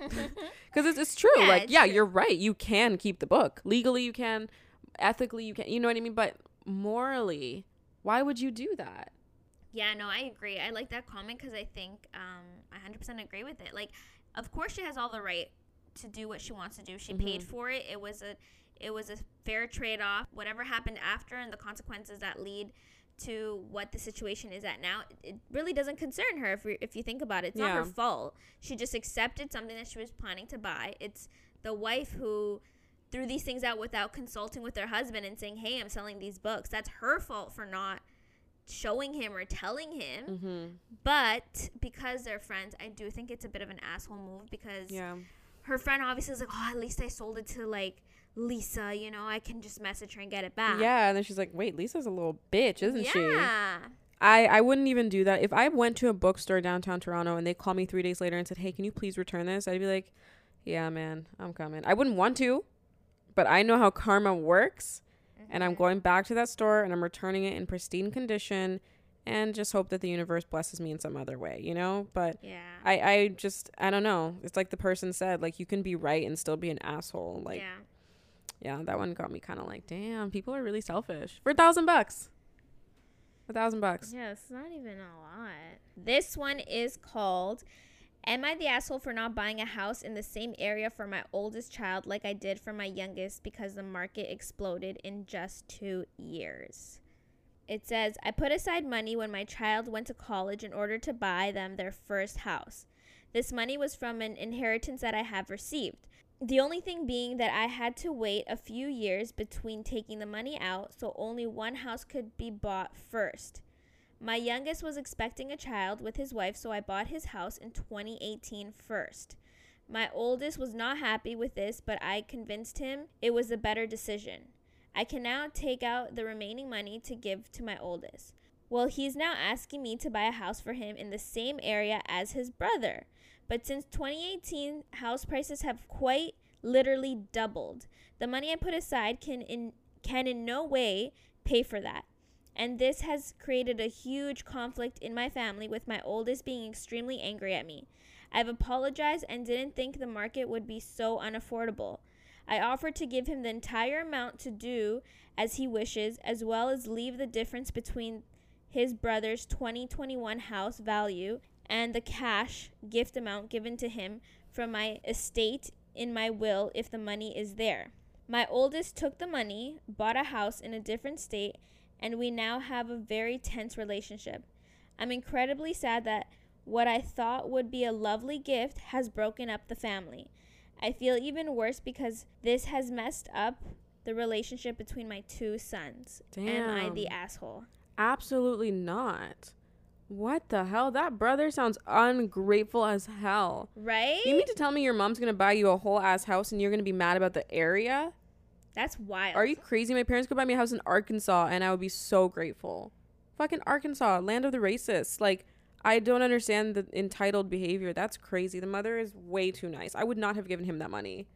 Because it's, it's true. Yeah, like, it's yeah, true. you're right. You can keep the book. Legally, you can. Ethically, you can. You know what I mean? But morally, why would you do that? Yeah, no, I agree. I like that comment because I think um, I 100% agree with it. Like, of course, she has all the right to do what she wants to do. She paid Mhm. for it. It was a, it was a fair trade off. Whatever happened after and the consequences that lead to what the situation is at now, it really doesn't concern her. If if you think about it, it's not her fault. She just accepted something that she was planning to buy. It's the wife who threw these things out without consulting with her husband and saying, "Hey, I'm selling these books." That's her fault for not showing him or telling him. Mm-hmm. But because they're friends, I do think it's a bit of an asshole move because Yeah. her friend obviously is like, oh, at least I sold it to like Lisa, you know, I can just message her and get it back. Yeah. And then she's like, Wait, Lisa's a little bitch, isn't she? Yeah. I, I wouldn't even do that. If I went to a bookstore downtown Toronto and they called me three days later and said, Hey, can you please return this? I'd be like, Yeah, man, I'm coming. I wouldn't want to, but I know how karma works. And I'm going back to that store and I'm returning it in pristine condition and just hope that the universe blesses me in some other way, you know? But Yeah. I, I just, I don't know. It's like the person said, like, you can be right and still be an asshole. Like, yeah. yeah, that one got me kind of like, damn, people are really selfish. For a thousand bucks. A thousand bucks. Yeah, it's not even a lot. This one is called Am I the asshole for not buying a house in the same area for my oldest child like I did for my youngest because the market exploded in just two years? It says, I put aside money when my child went to college in order to buy them their first house. This money was from an inheritance that I have received. The only thing being that I had to wait a few years between taking the money out, so only one house could be bought first. My youngest was expecting a child with his wife, so I bought his house in 2018 first. My oldest was not happy with this, but I convinced him it was a better decision. I can now take out the remaining money to give to my oldest. Well, he's now asking me to buy a house for him in the same area as his brother. But since 2018, house prices have quite literally doubled. The money I put aside can in can in no way pay for that. And this has created a huge conflict in my family with my oldest being extremely angry at me. I've apologized and didn't think the market would be so unaffordable. I offered to give him the entire amount to do as he wishes, as well as leave the difference between his brother's 2021 house value and the cash gift amount given to him from my estate in my will if the money is there. My oldest took the money, bought a house in a different state, and we now have a very tense relationship. I'm incredibly sad that What I thought would be a lovely gift has broken up the family. I feel even worse because this has messed up the relationship between my two sons. Damn. Am I the asshole? Absolutely not. What the hell? That brother sounds ungrateful as hell. Right? You mean to tell me your mom's gonna buy you a whole ass house and you're gonna be mad about the area? That's wild. Are you crazy? My parents could buy me a house in Arkansas and I would be so grateful. Fucking Arkansas, land of the racists. Like, I don't understand the entitled behavior. That's crazy. The mother is way too nice. I would not have given him that money.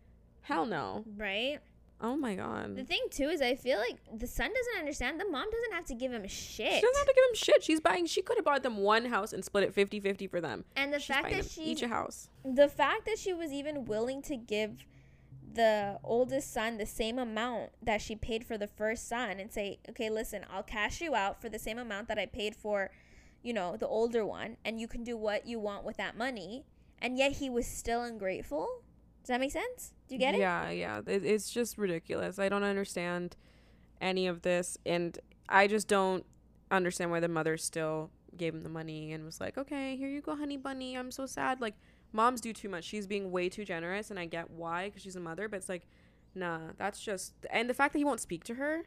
Hell no. Right? Oh my god. The thing too is I feel like the son doesn't understand. The mom doesn't have to give him shit. She doesn't have to give him shit. She's buying, she could have bought them one house and split it 50 50 for them. and the She's fact that she each a house. the fact that she was even willing to give the oldest son the same amount that she paid for the first son and say, "Okay, listen, I'll cash you out for the same amount that I paid for, you know, the older one, and you can do what you want with that money." And yet he was still ungrateful. Does that make sense? Do you get it? Yeah, yeah. It, it's just ridiculous. I don't understand any of this. And I just don't understand why the mother still gave him the money and was like, okay, here you go, honey bunny. I'm so sad. Like, moms do too much. She's being way too generous. And I get why, because she's a mother. But it's like, nah, that's just. And the fact that he won't speak to her,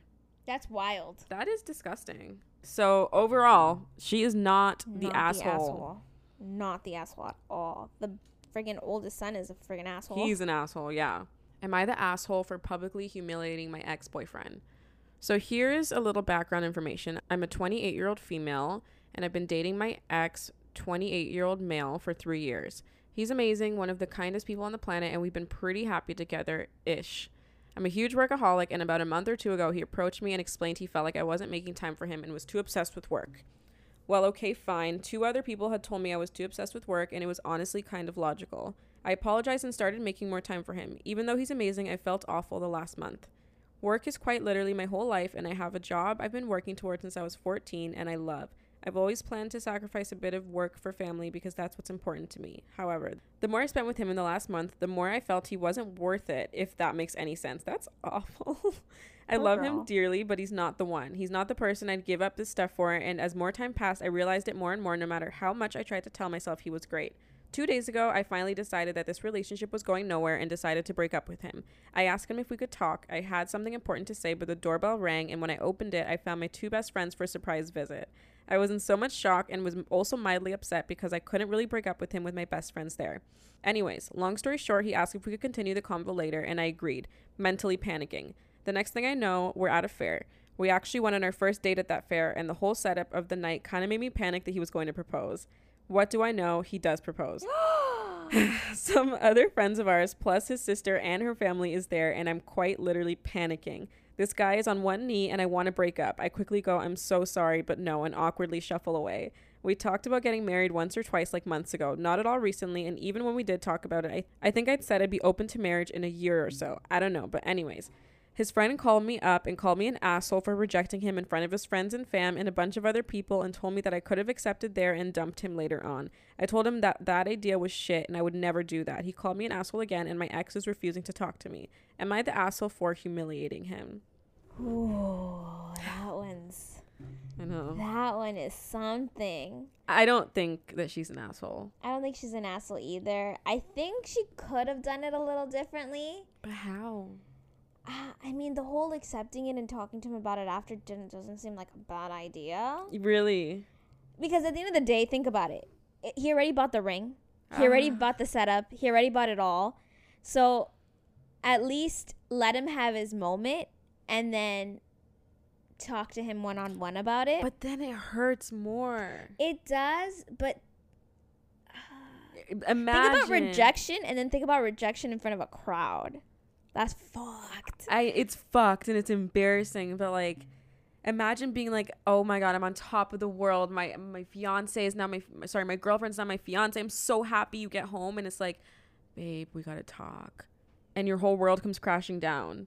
That's wild. that is disgusting. So, overall, she is not the asshole. Not asshole. Not the asshole at all. The friggin' oldest son is a friggin' asshole. He's an asshole, yeah. Am I the asshole for publicly humiliating my ex boyfriend? So here's a little background information. I'm a 28 year old female, and I've been dating my ex, 28 year old male, for three years. He's amazing, one of the kindest people on the planet, and we've been pretty happy together ish. I'm a huge workaholic, and about a month or two ago, he approached me and explained he felt like I wasn't making time for him and was too obsessed with work. Well, okay, fine. Two other people had told me I was too obsessed with work, and it was honestly kind of logical. I apologized and started making more time for him. Even though he's amazing, I felt awful the last month. Work is quite literally my whole life, and I have a job I've been working towards since I was 14 and I love. I've always planned to sacrifice a bit of work for family because that's what's important to me. However, the more I spent with him in the last month, the more I felt he wasn't worth it, if that makes any sense. That's awful. I Poor love girl. him dearly, but he's not the one. He's not the person I'd give up this stuff for, and as more time passed, I realized it more and more no matter how much I tried to tell myself he was great. Two days ago, I finally decided that this relationship was going nowhere and decided to break up with him. I asked him if we could talk. I had something important to say, but the doorbell rang, and when I opened it, I found my two best friends for a surprise visit. I was in so much shock and was also mildly upset because I couldn't really break up with him with my best friends there. Anyways, long story short, he asked if we could continue the convo later, and I agreed, mentally panicking. The next thing I know, we're at a fair. We actually went on our first date at that fair, and the whole setup of the night kind of made me panic that he was going to propose. What do I know? He does propose. Some other friends of ours, plus his sister and her family, is there, and I'm quite literally panicking. This guy is on one knee, and I want to break up. I quickly go, I'm so sorry, but no, and awkwardly shuffle away. We talked about getting married once or twice, like months ago, not at all recently, and even when we did talk about it, I, I think I'd said I'd be open to marriage in a year or so. I don't know, but, anyways. His friend called me up and called me an asshole for rejecting him in front of his friends and fam and a bunch of other people and told me that I could have accepted there and dumped him later on. I told him that that idea was shit and I would never do that. He called me an asshole again and my ex is refusing to talk to me. Am I the asshole for humiliating him? Ooh, that one's I know. that one is something. I don't think that she's an asshole. I don't think she's an asshole either. I think she could have done it a little differently. But how? Uh, I mean, the whole accepting it and talking to him about it after didn't doesn't seem like a bad idea. Really? Because at the end of the day, think about it. I- He already bought the ring. He already Ah. bought the setup. He already bought it all. So, at least let him have his moment, and then talk to him one on one about it. But then it hurts more. it does, but Imagine. think about rejection, and then think about rejection in front of a crowd. That's fucked. I it's fucked and it's embarrassing, but like imagine being like, "Oh my god, I'm on top of the world. My my fiance is now my my sorry, my girlfriend's now my fiance. I'm so happy you get home and it's like, "Babe, we got to talk." And your whole world comes crashing down.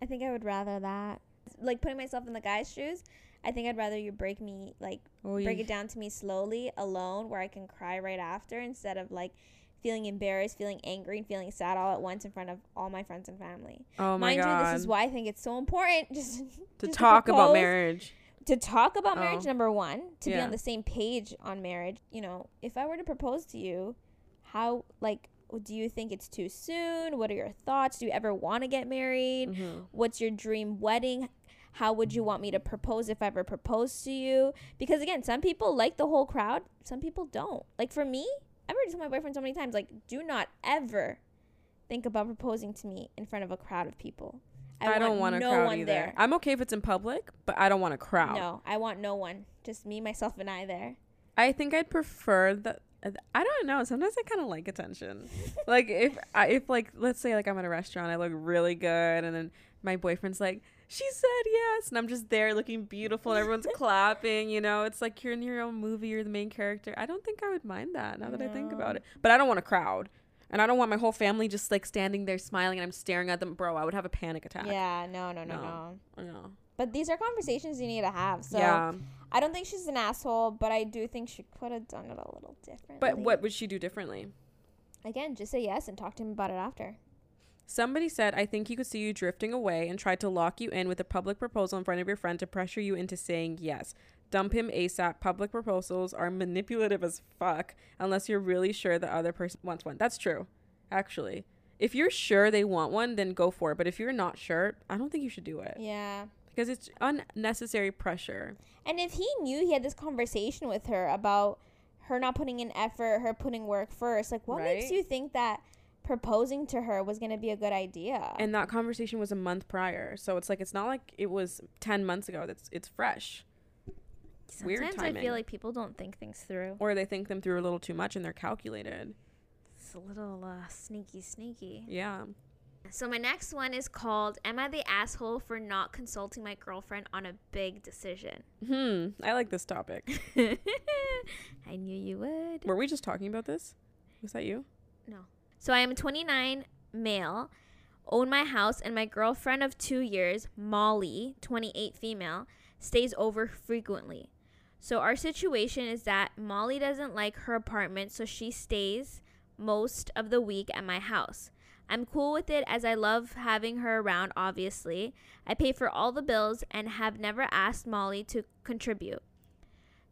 I think I would rather that. Like putting myself in the guy's shoes, I think I'd rather you break me like oh, break it down to me slowly alone where I can cry right after instead of like feeling embarrassed, feeling angry, and feeling sad all at once in front of all my friends and family. Oh my Mind god. you, this is why I think it's so important just to just talk about marriage. to talk about marriage Oh. number one to be on the same page on marriage you know if i were to propose to you how like do you think it's too soon what are your thoughts do you ever want to get married Mhm. what's your dream wedding how would you want me to propose if i ever propose to you because again some people like the whole crowd some people don't like for me i've already told my boyfriend so many times like do not ever think about proposing to me in front of a crowd of people I, don't want a no crowd either. there I'm okay if it's in public, but I don't want a crowd. no, I want no one. Just me, myself, and I there. I think I'd prefer that. I don't know. Sometimes I kind of like attention. like if I, if like let's say like I'm at a restaurant, I look really good, and then my boyfriend's like, "She said yes," and I'm just there looking beautiful, and everyone's clapping. You know, it's like you're in your own movie. You're the main character. I don't think I would mind that now that I think about it. But I don't want a crowd, and I don't want my whole family just like standing there smiling, and I'm staring at them, bro. I would have a panic attack. Yeah, no, no, no, No. no. But these are conversations you need to have. So yeah. I don't think she's an asshole, but I do think she could have done it a little differently. But what would she do differently? Again, just say yes and talk to him about it after. Somebody said, I think he could see you drifting away and tried to lock you in with a public proposal in front of your friend to pressure you into saying yes. Dump him ASAP. Public proposals are manipulative as fuck unless you're really sure the other person wants one. That's true, actually. If you're sure they want one, then go for it. But if you're not sure, I don't think you should do it Yeah. because it's unnecessary pressure. And if he knew he had this conversation with her about her not putting in effort, her putting work first, like what makes you think that proposing to her was going to be a good idea? And that conversation was a month prior. So it's like, it's not like it was 10 months ago. That's It's fresh. weird Sometimes I feel like people don't think things through. Or they think them through a little too much and they're calculated. It's a little uh, sneaky, sneaky. Yeah. So my next one is called "Am I the asshole for not consulting my girlfriend on a big decision?" Hmm. I like this topic. I knew you would. Were we just talking about this? Was that you? So I am 29, male, own my house, and my girlfriend of two years, Molly, 28, female, stays over frequently. So our situation is that Molly doesn't like her apartment, so she stays most of the week at my house. I'm cool with it as I love having her around, obviously. I pay for all the bills and have never asked Molly to contribute.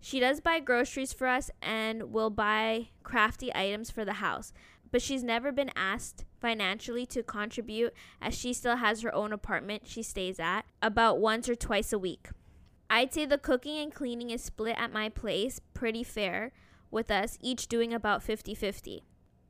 She does buy groceries for us and will buy crafty items for the house, but she's never been asked financially to contribute as she still has her own apartment she stays at about once or twice a week. I'd say the cooking and cleaning is split at my place pretty fair with us each doing about 50-50.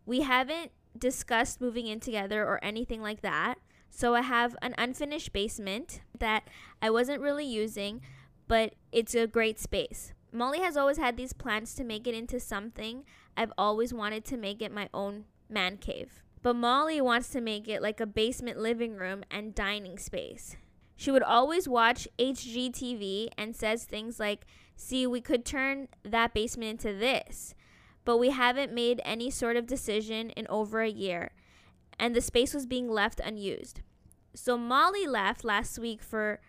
We haven't discussed moving in together or anything like that. So I have an unfinished basement that I wasn't really using, but it's a great space. Molly has always had these plans to make it into something. I've always wanted to make it my own man cave. But Molly wants to make it like a basement living room and dining space. She would always watch HGTV and says things like, See, we could turn that basement into this. But we haven't made any sort of decision in over a year, and the space was being left unused. So Molly left last week for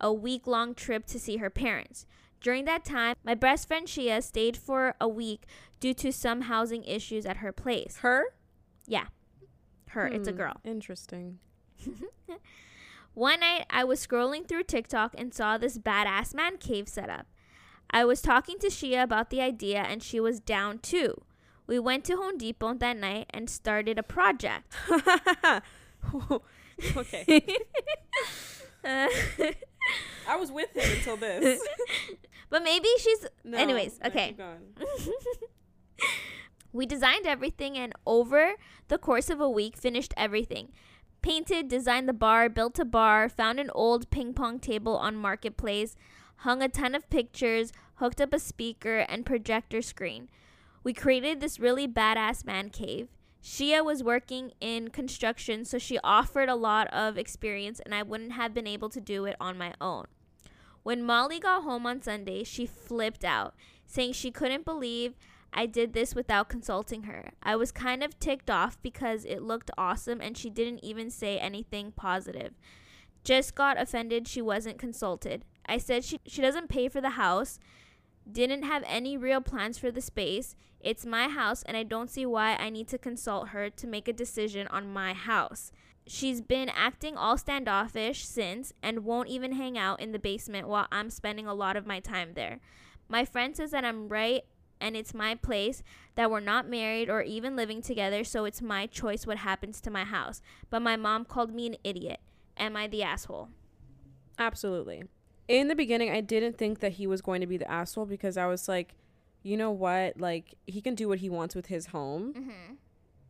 a week long trip to see her parents. During that time, my best friend Shia stayed for a week due to some housing issues at her place. Her? Yeah. Her, it's a Hmm, girl. Interesting. One night, I was scrolling through TikTok and saw this badass man cave setup. I was talking to Shia about the idea, and she was down too. We went to Home Depot that night and started a project. okay. Uh, I was with him until this. but maybe she's. No, Anyways, okay. We designed everything and over the course of a week finished everything. Painted, designed the bar, built a bar, found an old ping pong table on Marketplace, hung a ton of pictures, hooked up a speaker and projector screen. We created this really badass man cave. Shia was working in construction, so she offered a lot of experience, and I wouldn't have been able to do it on my own. When Molly got home on Sunday, she flipped out, saying she couldn't believe I did this without consulting her. I was kind of ticked off because it looked awesome and she didn't even say anything positive. Just got offended she wasn't consulted. I said she, she doesn't pay for the house, didn't have any real plans for the space. It's my house and I don't see why I need to consult her to make a decision on my house. She's been acting all standoffish since and won't even hang out in the basement while I'm spending a lot of my time there. My friend says that I'm right and it's my place, that we're not married or even living together, so it's my choice what happens to my house. But my mom called me an idiot. Am I the asshole? Absolutely. In the beginning, I didn't think that he was going to be the asshole because I was like, you know what? Like, he can do what he wants with his home. Mm-hmm.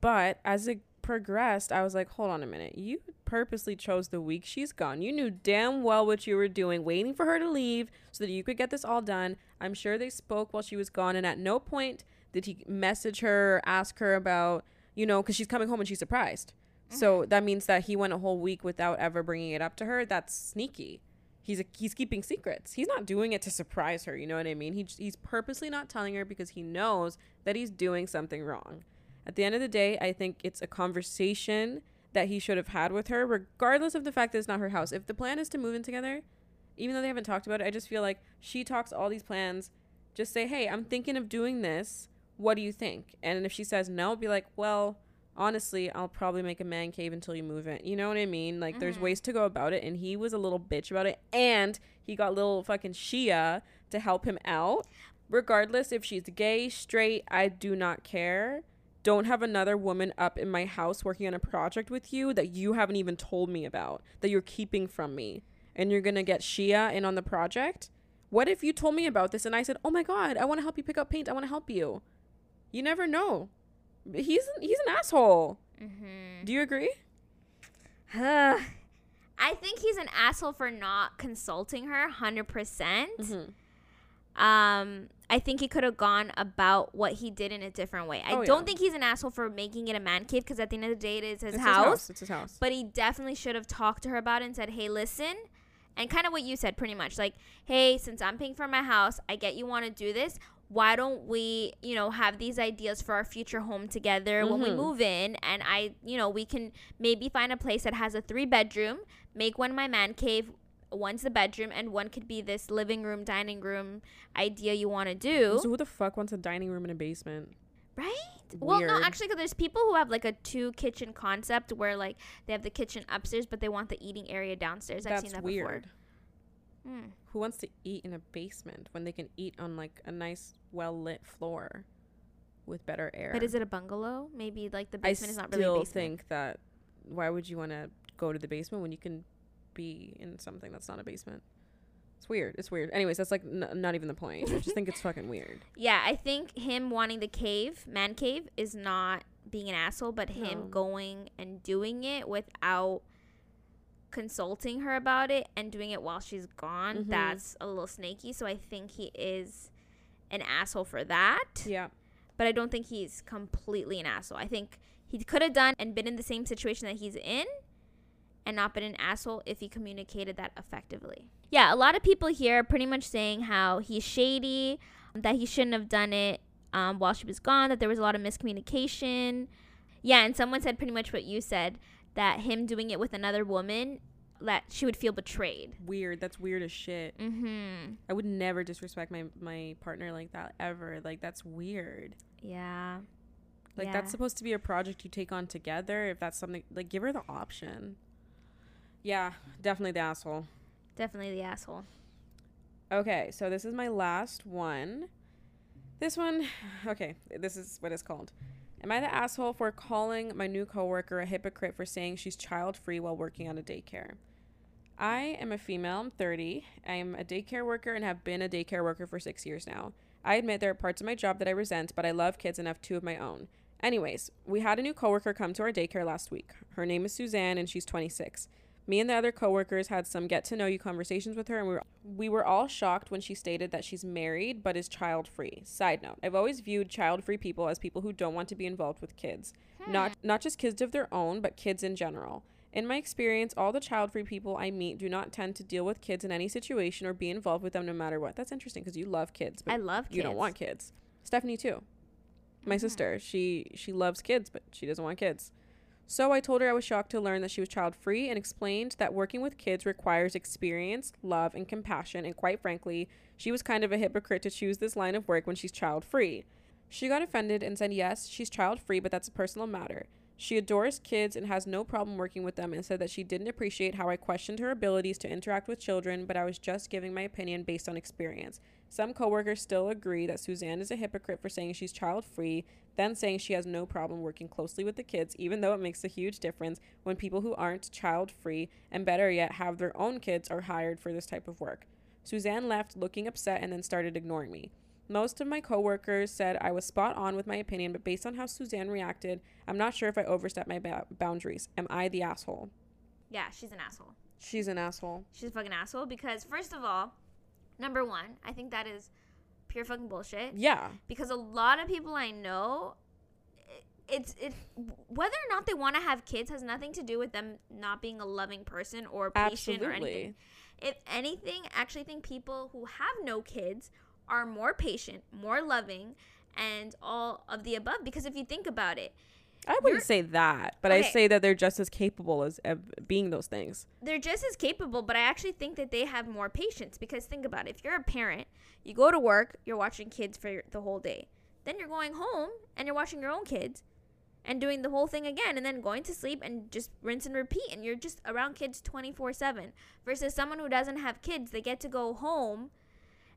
But as it progressed, I was like, hold on a minute. You purposely chose the week she's gone. You knew damn well what you were doing, waiting for her to leave so that you could get this all done. I'm sure they spoke while she was gone, and at no point did he message her ask her about, you know, because she's coming home and she's surprised. So mm-hmm. that means that he went a whole week without ever bringing it up to her. That's sneaky. He's a, he's keeping secrets. He's not doing it to surprise her. You know what I mean? He, he's purposely not telling her because he knows that he's doing something wrong. At the end of the day, I think it's a conversation that he should have had with her, regardless of the fact that it's not her house. If the plan is to move in together, even though they haven't talked about it, I just feel like she talks all these plans. Just say, hey, I'm thinking of doing this. What do you think? And if she says no, be like, well, honestly, I'll probably make a man cave until you move in. You know what I mean? Like, there's Mhm. ways to go about it. And he was a little bitch about it. And he got little fucking Shia to help him out. Regardless if she's gay, straight, I do not care. Don't have another woman up in my house working on a project with you that you haven't even told me about, that you're keeping from me. And you're gonna get Shia in on the project? What if you told me about this and I said, "Oh my god, I want to help you pick up paint. I want to help you." You never know. He's he's an asshole. Mm-hmm. Do you agree? I think he's an asshole for not consulting her 100%. percent Mm-hmm. Um, I think he could have gone about what he did in a different way. I Oh, don't yeah. think he's an asshole for making it a man cave because at the end of the day, it is his It's his house. It's his house. But he definitely should have talked to her about it and said, "Hey, listen." And kind of what you said, pretty much like, "Hey, since I'm paying for my house, I get you want to do this. Why don't we, you know, have these ideas for our future home together when we Mhm. move in? And I, you know, we can maybe find a place that has a three bedroom, make one my man cave, one's the bedroom, and one could be this living room, dining room idea you want to do, So who the fuck wants a dining room in a basement? right? Well, no, actually, because there's people who have like a two kitchen concept where like they have the kitchen upstairs, but they want the eating area downstairs. I've seen that weird. before. Mm. Who wants to eat in a basement when they can eat on like a nice, well lit floor with better air? But is it a bungalow? Maybe like the I basement is not really a still think that why would you want to go to the basement when you can be in something that's not a basement? It's weird. It's weird. Anyways, that's like n- not even the point. I just think it's fucking weird. Yeah, I think him wanting the cave, man cave, is not being an asshole, but him No. going and doing it without consulting her about it and doing it while she's gone. Mhm. That's a little snaky. So I think he is an asshole for that. Yeah. but I don't think he's completely an asshole. I think he could have done and been in the same situation that he's in and not been an asshole if he communicated that effectively. Yeah, a lot of people here are pretty much saying how he's shady, that he shouldn't have done it um, while she was gone, that there was a lot of miscommunication. Yeah, and someone said pretty much what you said that him doing it with another woman, that she would feel betrayed. Weird. That's weird as shit. Mm-hmm. I would never disrespect my my partner like that ever. Like that's weird. Yeah. Like Yeah. that's supposed to be a project you take on together. If that's something like give her the option. Yeah, definitely the asshole. Definitely the asshole. Okay, so this is my last one. This one, okay, this is what it's called. Am I the asshole for calling my new coworker a hypocrite for saying she's child free while working on a daycare? I am a female, I'm 30. I am a daycare worker and have been a daycare worker for six years now. I admit there are parts of my job that I resent, but I love kids and have two of my own. Anyways, we had a new coworker come to our daycare last week. Her name is Suzanne and she's 26. Me and the other coworkers had some get to know you conversations with her, and we were, we were all shocked when she stated that she's married but is child free. Side note: I've always viewed child free people as people who don't want to be involved with kids, not not just kids of their own, but kids in general. In my experience, all the child free people I meet do not tend to deal with kids in any situation or be involved with them no matter what. That's interesting because you love kids, but I love kids. you don't want kids. Stephanie too. My Mhm. sister, she she loves kids, but she doesn't want kids. So I told her I was shocked to learn that she was child free and explained that working with kids requires experience, love, and compassion. And quite frankly, she was kind of a hypocrite to choose this line of work when she's child free. She got offended and said, Yes, she's child free, but that's a personal matter. She adores kids and has no problem working with them and said that she didn't appreciate how I questioned her abilities to interact with children, but I was just giving my opinion based on experience. Some coworkers still agree that Suzanne is a hypocrite for saying she's child free, then saying she has no problem working closely with the kids, even though it makes a huge difference when people who aren't child free and better yet have their own kids are hired for this type of work. Suzanne left looking upset and then started ignoring me. Most of my coworkers said I was spot on with my opinion, but based on how Suzanne reacted, I'm not sure if I overstepped my ba- boundaries. Am I the asshole? Yeah, she's an asshole. She's an asshole. She's a fucking asshole because first of all, number one, I think that is pure fucking bullshit. Yeah. Because a lot of people I know, it's it whether or not they want to have kids has nothing to do with them not being a loving person or patient or anything. If anything, I actually think people who have no kids are more patient, more loving, and all of the above. Because if you think about it, I wouldn't say that, but I say that they're just as capable as of being those things. they're just as capable, but I actually think that they have more patience because think about it. If you're a parent, you go to work, you're watching kids for the whole day. Then you're going home and you're watching your own kids and doing the whole thing again and then going to sleep and just rinse and repeat and you're just around kids 24/7 versus someone who doesn't have kids, they get to go home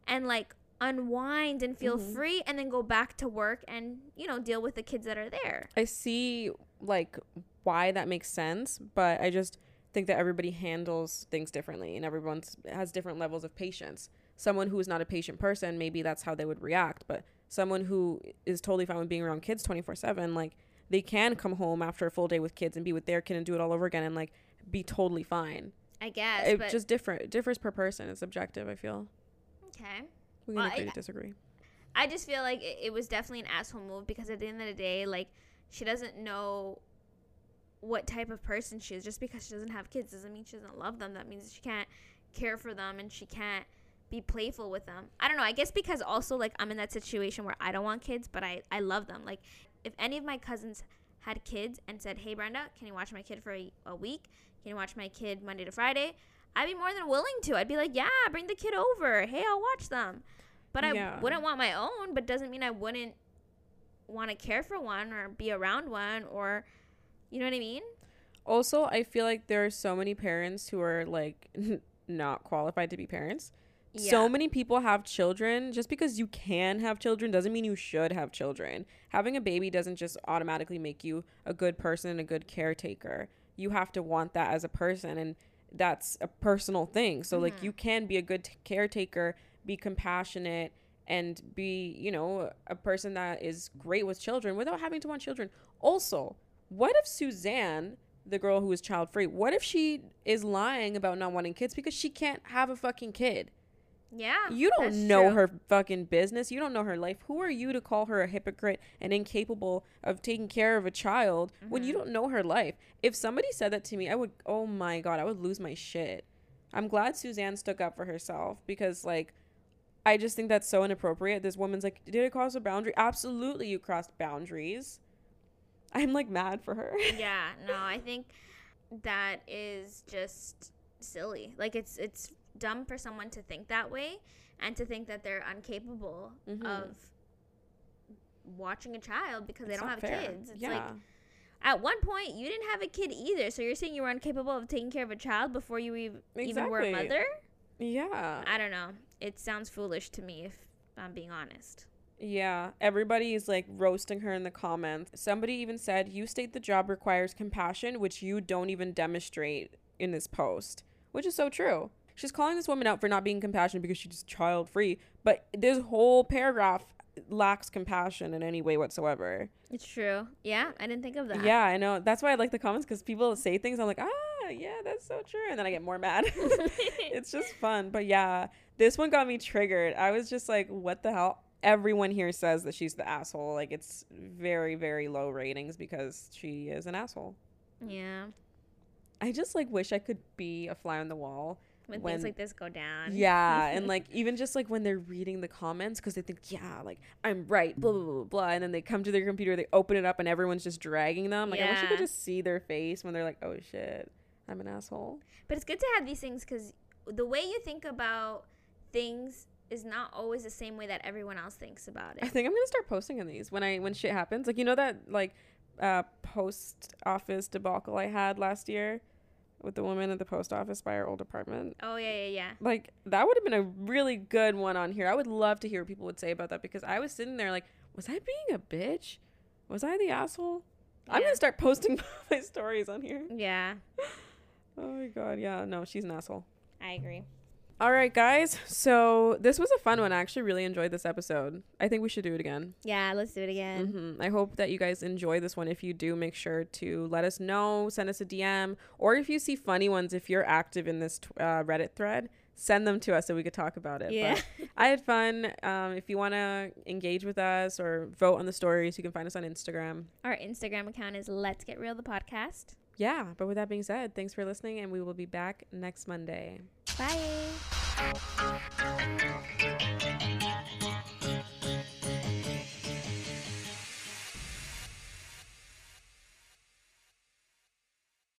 and like unwind and feel Mhm. free and then go back to work and, you know, deal with the kids that are there. I see like why that makes sense, but I just think that everybody handles things differently and everyone's has different levels of patience. Someone who is not a patient person, maybe that's how they would react, but someone who is totally fine with being around kids 24/7, like they can come home after a full day with kids and be with their kid and do it all over again and like be totally fine. I guess, it just different it differs per person. It's subjective, I feel. okay. We can Well, agree I- to disagree. I just feel like it, it was definitely an asshole move because at the end of the day, like she doesn't know what type of person she is. Just because she doesn't have kids doesn't mean she doesn't love them. That means she can't care for them and she can't be playful with them. I don't know. I guess because also like I'm in that situation where I don't want kids, but I I love them. Like if any of my cousins had kids and said, "Hey Brenda, can you watch my kid for a, a week? Can you watch my kid Monday to Friday?" I'd be more than willing to. I'd be like, "Yeah, bring the kid over. Hey, I'll watch them." But I Yeah. wouldn't want my own, but doesn't mean I wouldn't want to care for one or be around one or you know what I mean? Also, I feel like there are so many parents who are like not qualified to be parents. So many people have children. Just because you can have children doesn't mean you should have children. Having a baby doesn't just automatically make you a good person and a good caretaker. You have to want that as a person, and that's a personal thing. So, like, Mhm. you can be a good t- caretaker, be compassionate, and be, you know, a person that is great with children without having to want children. Also, what if Suzanne, the girl who is child free, what if she is lying about not wanting kids because she can't have a fucking kid? Yeah. You don't know true. her fucking business. You don't know her life. Who are you to call her a hypocrite and incapable of taking care of a child when you Mhm. don't know her life? If somebody said that to me, I would, oh my God, I would lose my shit. I'm glad Suzanne stuck up for herself because, like, I just think that's so inappropriate. This woman's like, did it cross a boundary? Absolutely, you crossed boundaries. I'm like mad for her. yeah, no, I think that is just silly. Like it's it's dumb for someone to think that way and to think that they're incapable Mhm. of watching a child because they don't have fair. kids. It's yeah. like at one point you didn't have a kid either, so you're saying you were incapable of taking care of a child before you ev- even were a mother? yeah. I don't know. It sounds foolish to me if I'm being honest. Yeah, everybody is like roasting her in the comments. Somebody even said, You state the job requires compassion, which you don't even demonstrate in this post, which is so true. She's calling this woman out for not being compassionate because she's child free, but this whole paragraph lacks compassion in any way whatsoever. It's true. Yeah, I didn't think of that. Yeah, I know. That's why I like the comments because people say things. I'm like, ah, yeah, that's so true. And then I get more mad. it's just fun. But yeah, this one got me triggered. I was just like, what the hell? Everyone here says that she's the asshole. Like, it's very, very low ratings because she is an asshole. yeah. I just like wish I could be a fly on the wall. When, When- things like this go down. Yeah, and like even just like when they're reading the comments because they think, yeah, like I'm right, blah blah blah blah, and then they come to their computer, they open it up, and everyone's just dragging them. Like I wish you could just see their face when they're like, oh shit, I'm an asshole. But it's good to have these things because the way you think about things is not always the same way that everyone else thinks about it. I think I'm gonna start posting on these when I when shit happens. Like you know that like uh, post office debacle I had last year with the woman at the post office by our old apartment. Oh yeah, yeah, yeah. Like that would have been a really good one on here. I would love to hear what people would say about that because I was sitting there like, was I being a bitch? Was I the asshole? I'm gonna start posting my stories on here. Yeah, Oh my god, yeah, no, she's an asshole. I agree. All right, guys. So this was a fun one. I actually really enjoyed this episode. I think we should do it again. Yeah, let's do it again. hmm I hope that you guys enjoy this one. If you do, make sure to let us know. Send us a DM, or if you see funny ones, if you're active in this uh, Reddit thread, send them to us so we could talk about it. Yeah. But I had fun. Um, if you want to engage with us or vote on the stories, you can find us on Instagram. Our Instagram account is Let's Get Real the podcast. Yeah. But with that being said, thanks for listening, and we will be back next Monday. Bye.